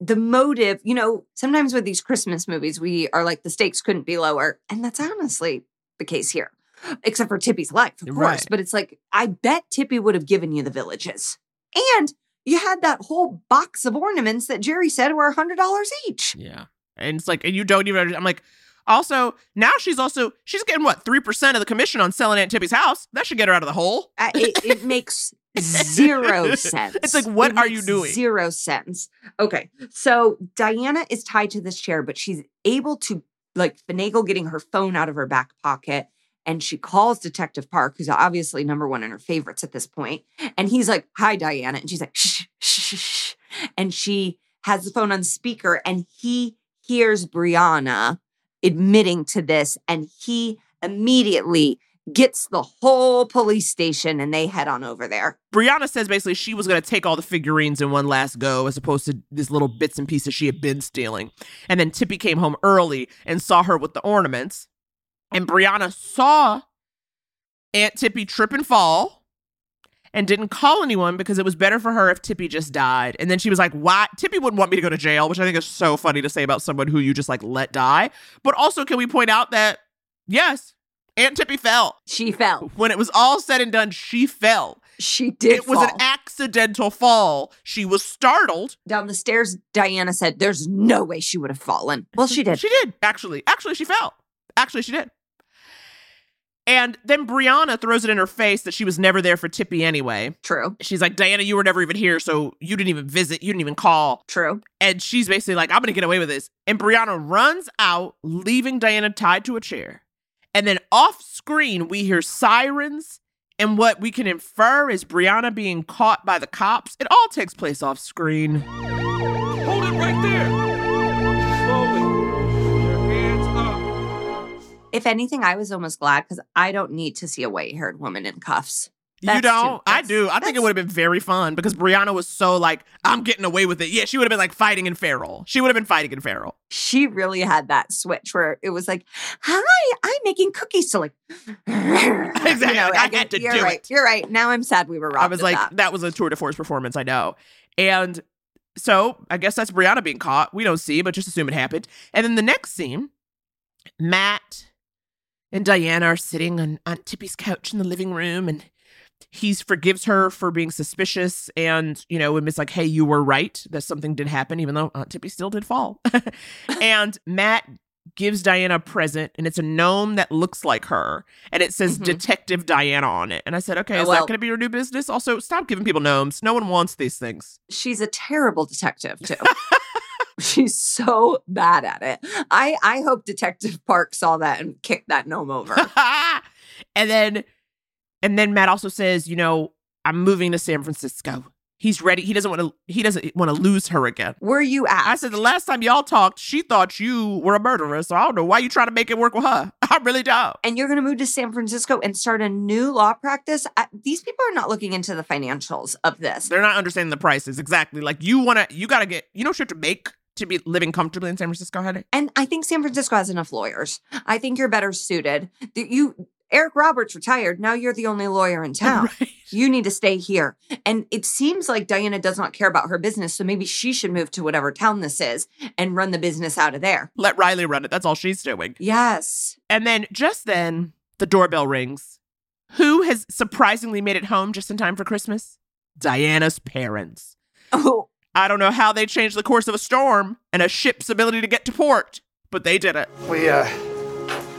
The motive, you know, sometimes with these Christmas movies, we are like the stakes couldn't be lower, and that's honestly the case here, except for Tippy's life, of course. Right. But it's like I bet Tippy would have given you the villages, and you had that whole box of ornaments that Jerry said were a hundred dollars each. Yeah. And it's like, and you don't even, I'm like, also, now she's also, she's getting what, 3% of the commission on selling Aunt Tippy's house? That should get her out of the hole. Uh, it, it makes zero sense. It's like, what It are you doing? Zero sense. Okay. So Diana is tied to this chair, but she's able to like finagle getting her phone out of her back pocket. And she calls Detective Park, who's obviously number one in her favorites at this point. And he's like, Hi, Diana. And she's like, shh, shh, shh, shh. And she has the phone on speaker and he hears Brianna admitting to this. And he immediately gets the whole police station and they head on over there. Brianna says basically she was going to take all the figurines in one last go as opposed to these little bits and pieces she had been stealing. And then Tippy came home early and saw her with the ornaments. And Brianna saw Aunt Tippy trip and fall and didn't call anyone because it was better for her if Tippy just died. And then she was like, why? Tippy wouldn't want me to go to jail, which I think is so funny to say about someone who you just like let die. But also, can we point out that, yes, Aunt Tippy fell. She fell. When it was all said and done, she fell. She did. It was an accidental fall. She was startled. down the stairs. Diana said, "There's no way she would have fallen." Well, she did. She did, actually. Actually, she fell. Actually, she did. And then Brianna throws it in her face that she was never there for Tippy anyway. True. She's like, Diana, you were never even here, so you didn't even visit. You didn't even call. True. And she's basically like, I'm going to get away with this. And Brianna runs out, leaving Diana tied to a chair. And then off screen, we hear sirens. And what we can infer is Brianna being caught by the cops. It all takes place off screen. Hold it right there. Slowly. Your hands up. If anything, I was almost glad because I don't need to see a white-haired woman in cuffs. You don't? I do. I think it would have been very fun because Brianna was so like, I'm getting away with it. Yeah, she would have been like fighting in feral. She would have been fighting in feral. She really had that switch where it was like, "Hi, I'm making cookies." So like, Exactly. You know, I get- had to you're do right. it. You're right. Now I'm sad we were wrong. I was like, that. that. was a tour de force performance, I know. And so I guess that's Brianna being caught. We don't see, but just assume it happened. And then the next scene, Matt and Diana are sitting on Aunt Tippy's couch in the living room and he forgives her for being suspicious and, you know, admits like, hey, you were right that something did happen, even though Aunt Tippy still did fall. and Matt gives Diana a present and it's a gnome that looks like her and it says Mhm. Detective Diana on it. And I said, okay, Oh, is well- that going to be your new business? Also, stop giving people gnomes. No one wants these things. she's a terrible detective too. she's so bad at it. I I hope Detective Park saw that and kicked that gnome over. and then and then Matt also says, you know, I'm moving to San Francisco. He's ready. He doesn't want to he doesn't want to lose her again. Were you at? I said the last time y'all talked, she thought you were a murderer. So I don't know why you trying to make it work with her. I really don't. and you're going to move to San Francisco and start a new law practice. I, these people are not looking into the financials of this. They're not understanding the prices exactly. Like you want to, you got to get. You know what you have to make to be living comfortably in San Francisco, honey. And I think San Francisco has enough lawyers. I think you're better suited. You Eric Roberts retired. Now you're the only lawyer in town. You need to stay here. And it seems like Diana does not care about her business. So maybe she should move to whatever town this is and run the business out of there. Let Riley run it. That's all she's doing. Yes. And then just then, the doorbell rings. Who has surprisingly made it home just in time for Christmas? Diana's parents. Oh. I don't know how they changed the course of a storm and a ship's ability to get to port, but they did it. We uh,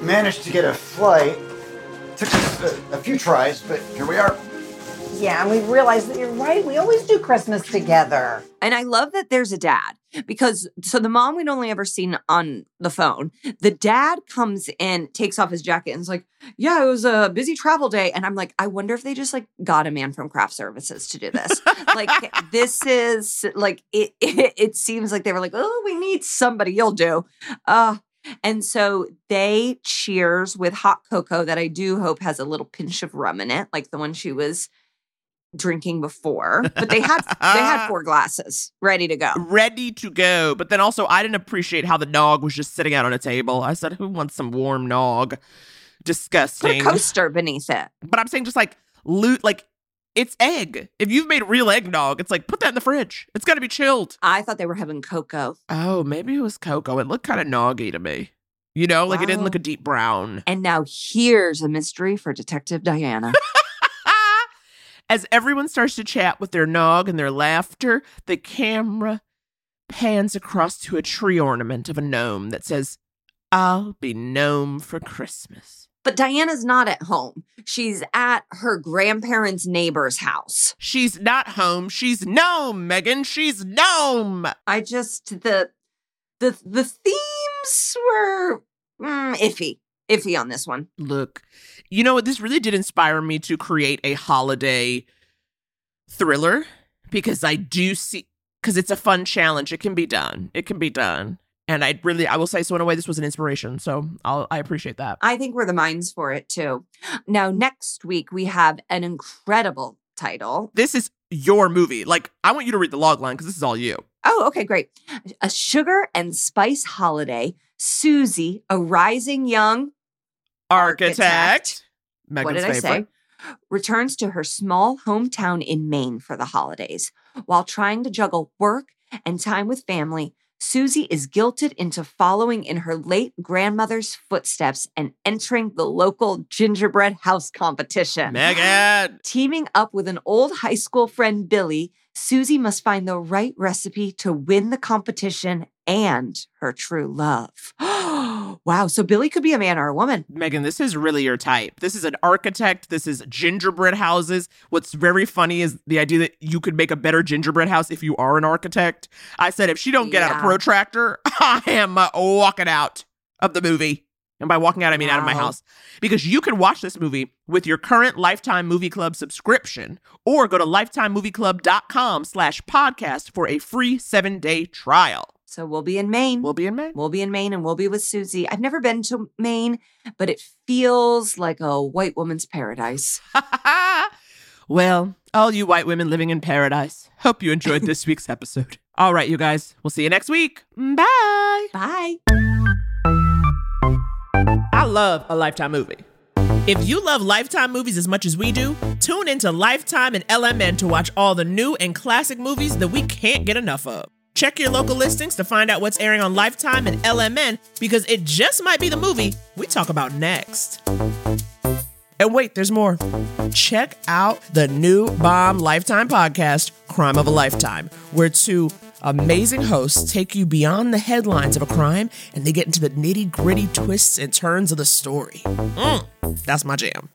managed to get a flight. Took us a, a few tries, but here we are. Yeah, and we realized that you're right. We always do Christmas together. And I love that there's a dad because so the mom we'd only ever seen on the phone. The dad comes in, takes off his jacket, and is like, Yeah, it was a busy travel day. And I'm like, I wonder if they just like got a man from craft services to do this. like, this is like, it, it, it seems like they were like, Oh, we need somebody, you'll do. Uh, and so they cheers with hot cocoa that I do hope has a little pinch of rum in it, like the one she was drinking before. But they had they had four glasses ready to go. Ready to go. But then also, I didn't appreciate how the nog was just sitting out on a table. I said, Who wants some warm nog? Put a Disgusting. coaster beneath it. But I'm saying just like loot, like it's egg. If you've made real eggnog, it's like put that in the fridge. It's got to be chilled. I thought they were having cocoa. Oh, maybe it was cocoa. It looked kind of noggy to me. You know, like it didn't look a deep brown. And now here's a mystery for Detective Diana. As everyone starts to chat with their nog and their laughter, the camera pans across to a tree ornament of a gnome that says, I'll be gnome for Christmas. But Diana's not at home. She's at her grandparents' neighbor's house. She's not home. She's gnome, Megan. She's gnome. I just the the the themes were mm, iffy, iffy on this one. Look, you know what? This really did inspire me to create a holiday thriller because I do see, because it's a fun challenge. It can be done. It can be done. And I really, I will say so in a way, this was an inspiration. So I'll, I appreciate that. I think we're the minds for it too. Now, next week we have an incredible title. This is your movie. Like, I want you to read the log line because this is all you. Oh, okay, great. A sugar and spice holiday. Susie, a rising young Architect. what Megan's did I say? Returns to her small hometown in Maine for the holidays. While trying to juggle work and time with family, Susie is guilted into following in her late grandmother's footsteps and entering the local gingerbread house competition. Megan. Teaming up with an old high school friend, Billy, Susie must find the right recipe to win the competition and her true love. wow. So Billy could be a man or a woman. Megan, this is really your type. This is an architect. This is gingerbread houses. What's very funny is the idea that you could make a better gingerbread house if you are an architect. I said, if she don't get out a protractor, I am uh, walking out of the movie. And by walking out, I mean out of my house. Because you can watch this movie with your current Lifetime Movie Club subscription or go to lifetimemovieclub.com slash podcast for a free seven-day trial. So we'll be in Maine. We'll be in Maine. We'll be in Maine and we'll be with Susie. I've never been to Maine, but it feels like a white woman's paradise. Well, all you white women living in paradise, hope you enjoyed this week's episode. All right, you guys, we'll see you next week. Bye. Bye. I love a Lifetime movie. If you love Lifetime movies as much as we do, tune into Lifetime and LMN to watch all the new and classic movies that we can't get enough of. Check your local listings to find out what's airing on Lifetime and LMN because it just might be the movie we talk about next. And wait, there's more. Check out the new bomb Lifetime podcast, Crime of a Lifetime, where two amazing hosts take you beyond the headlines of a crime and they get into the nitty gritty twists and turns of the story. Mm, that's my jam.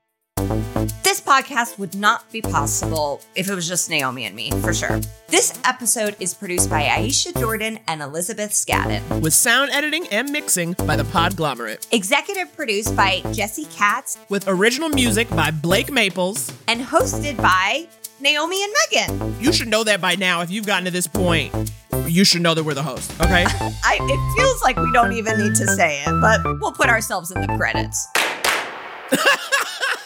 This podcast would not be possible if it was just Naomi and me, for sure. This episode is produced by Aisha Jordan and Elizabeth Scadden. With sound editing and mixing by the Podglomerate. Executive produced by Jesse Katz With original music by Blake Maples. and hosted by Naomi and Megan. You should know that by now. If you've gotten to this point, you should know that we're the host, okay? I, it feels like we don't even need to say it, but we'll put ourselves in the credits.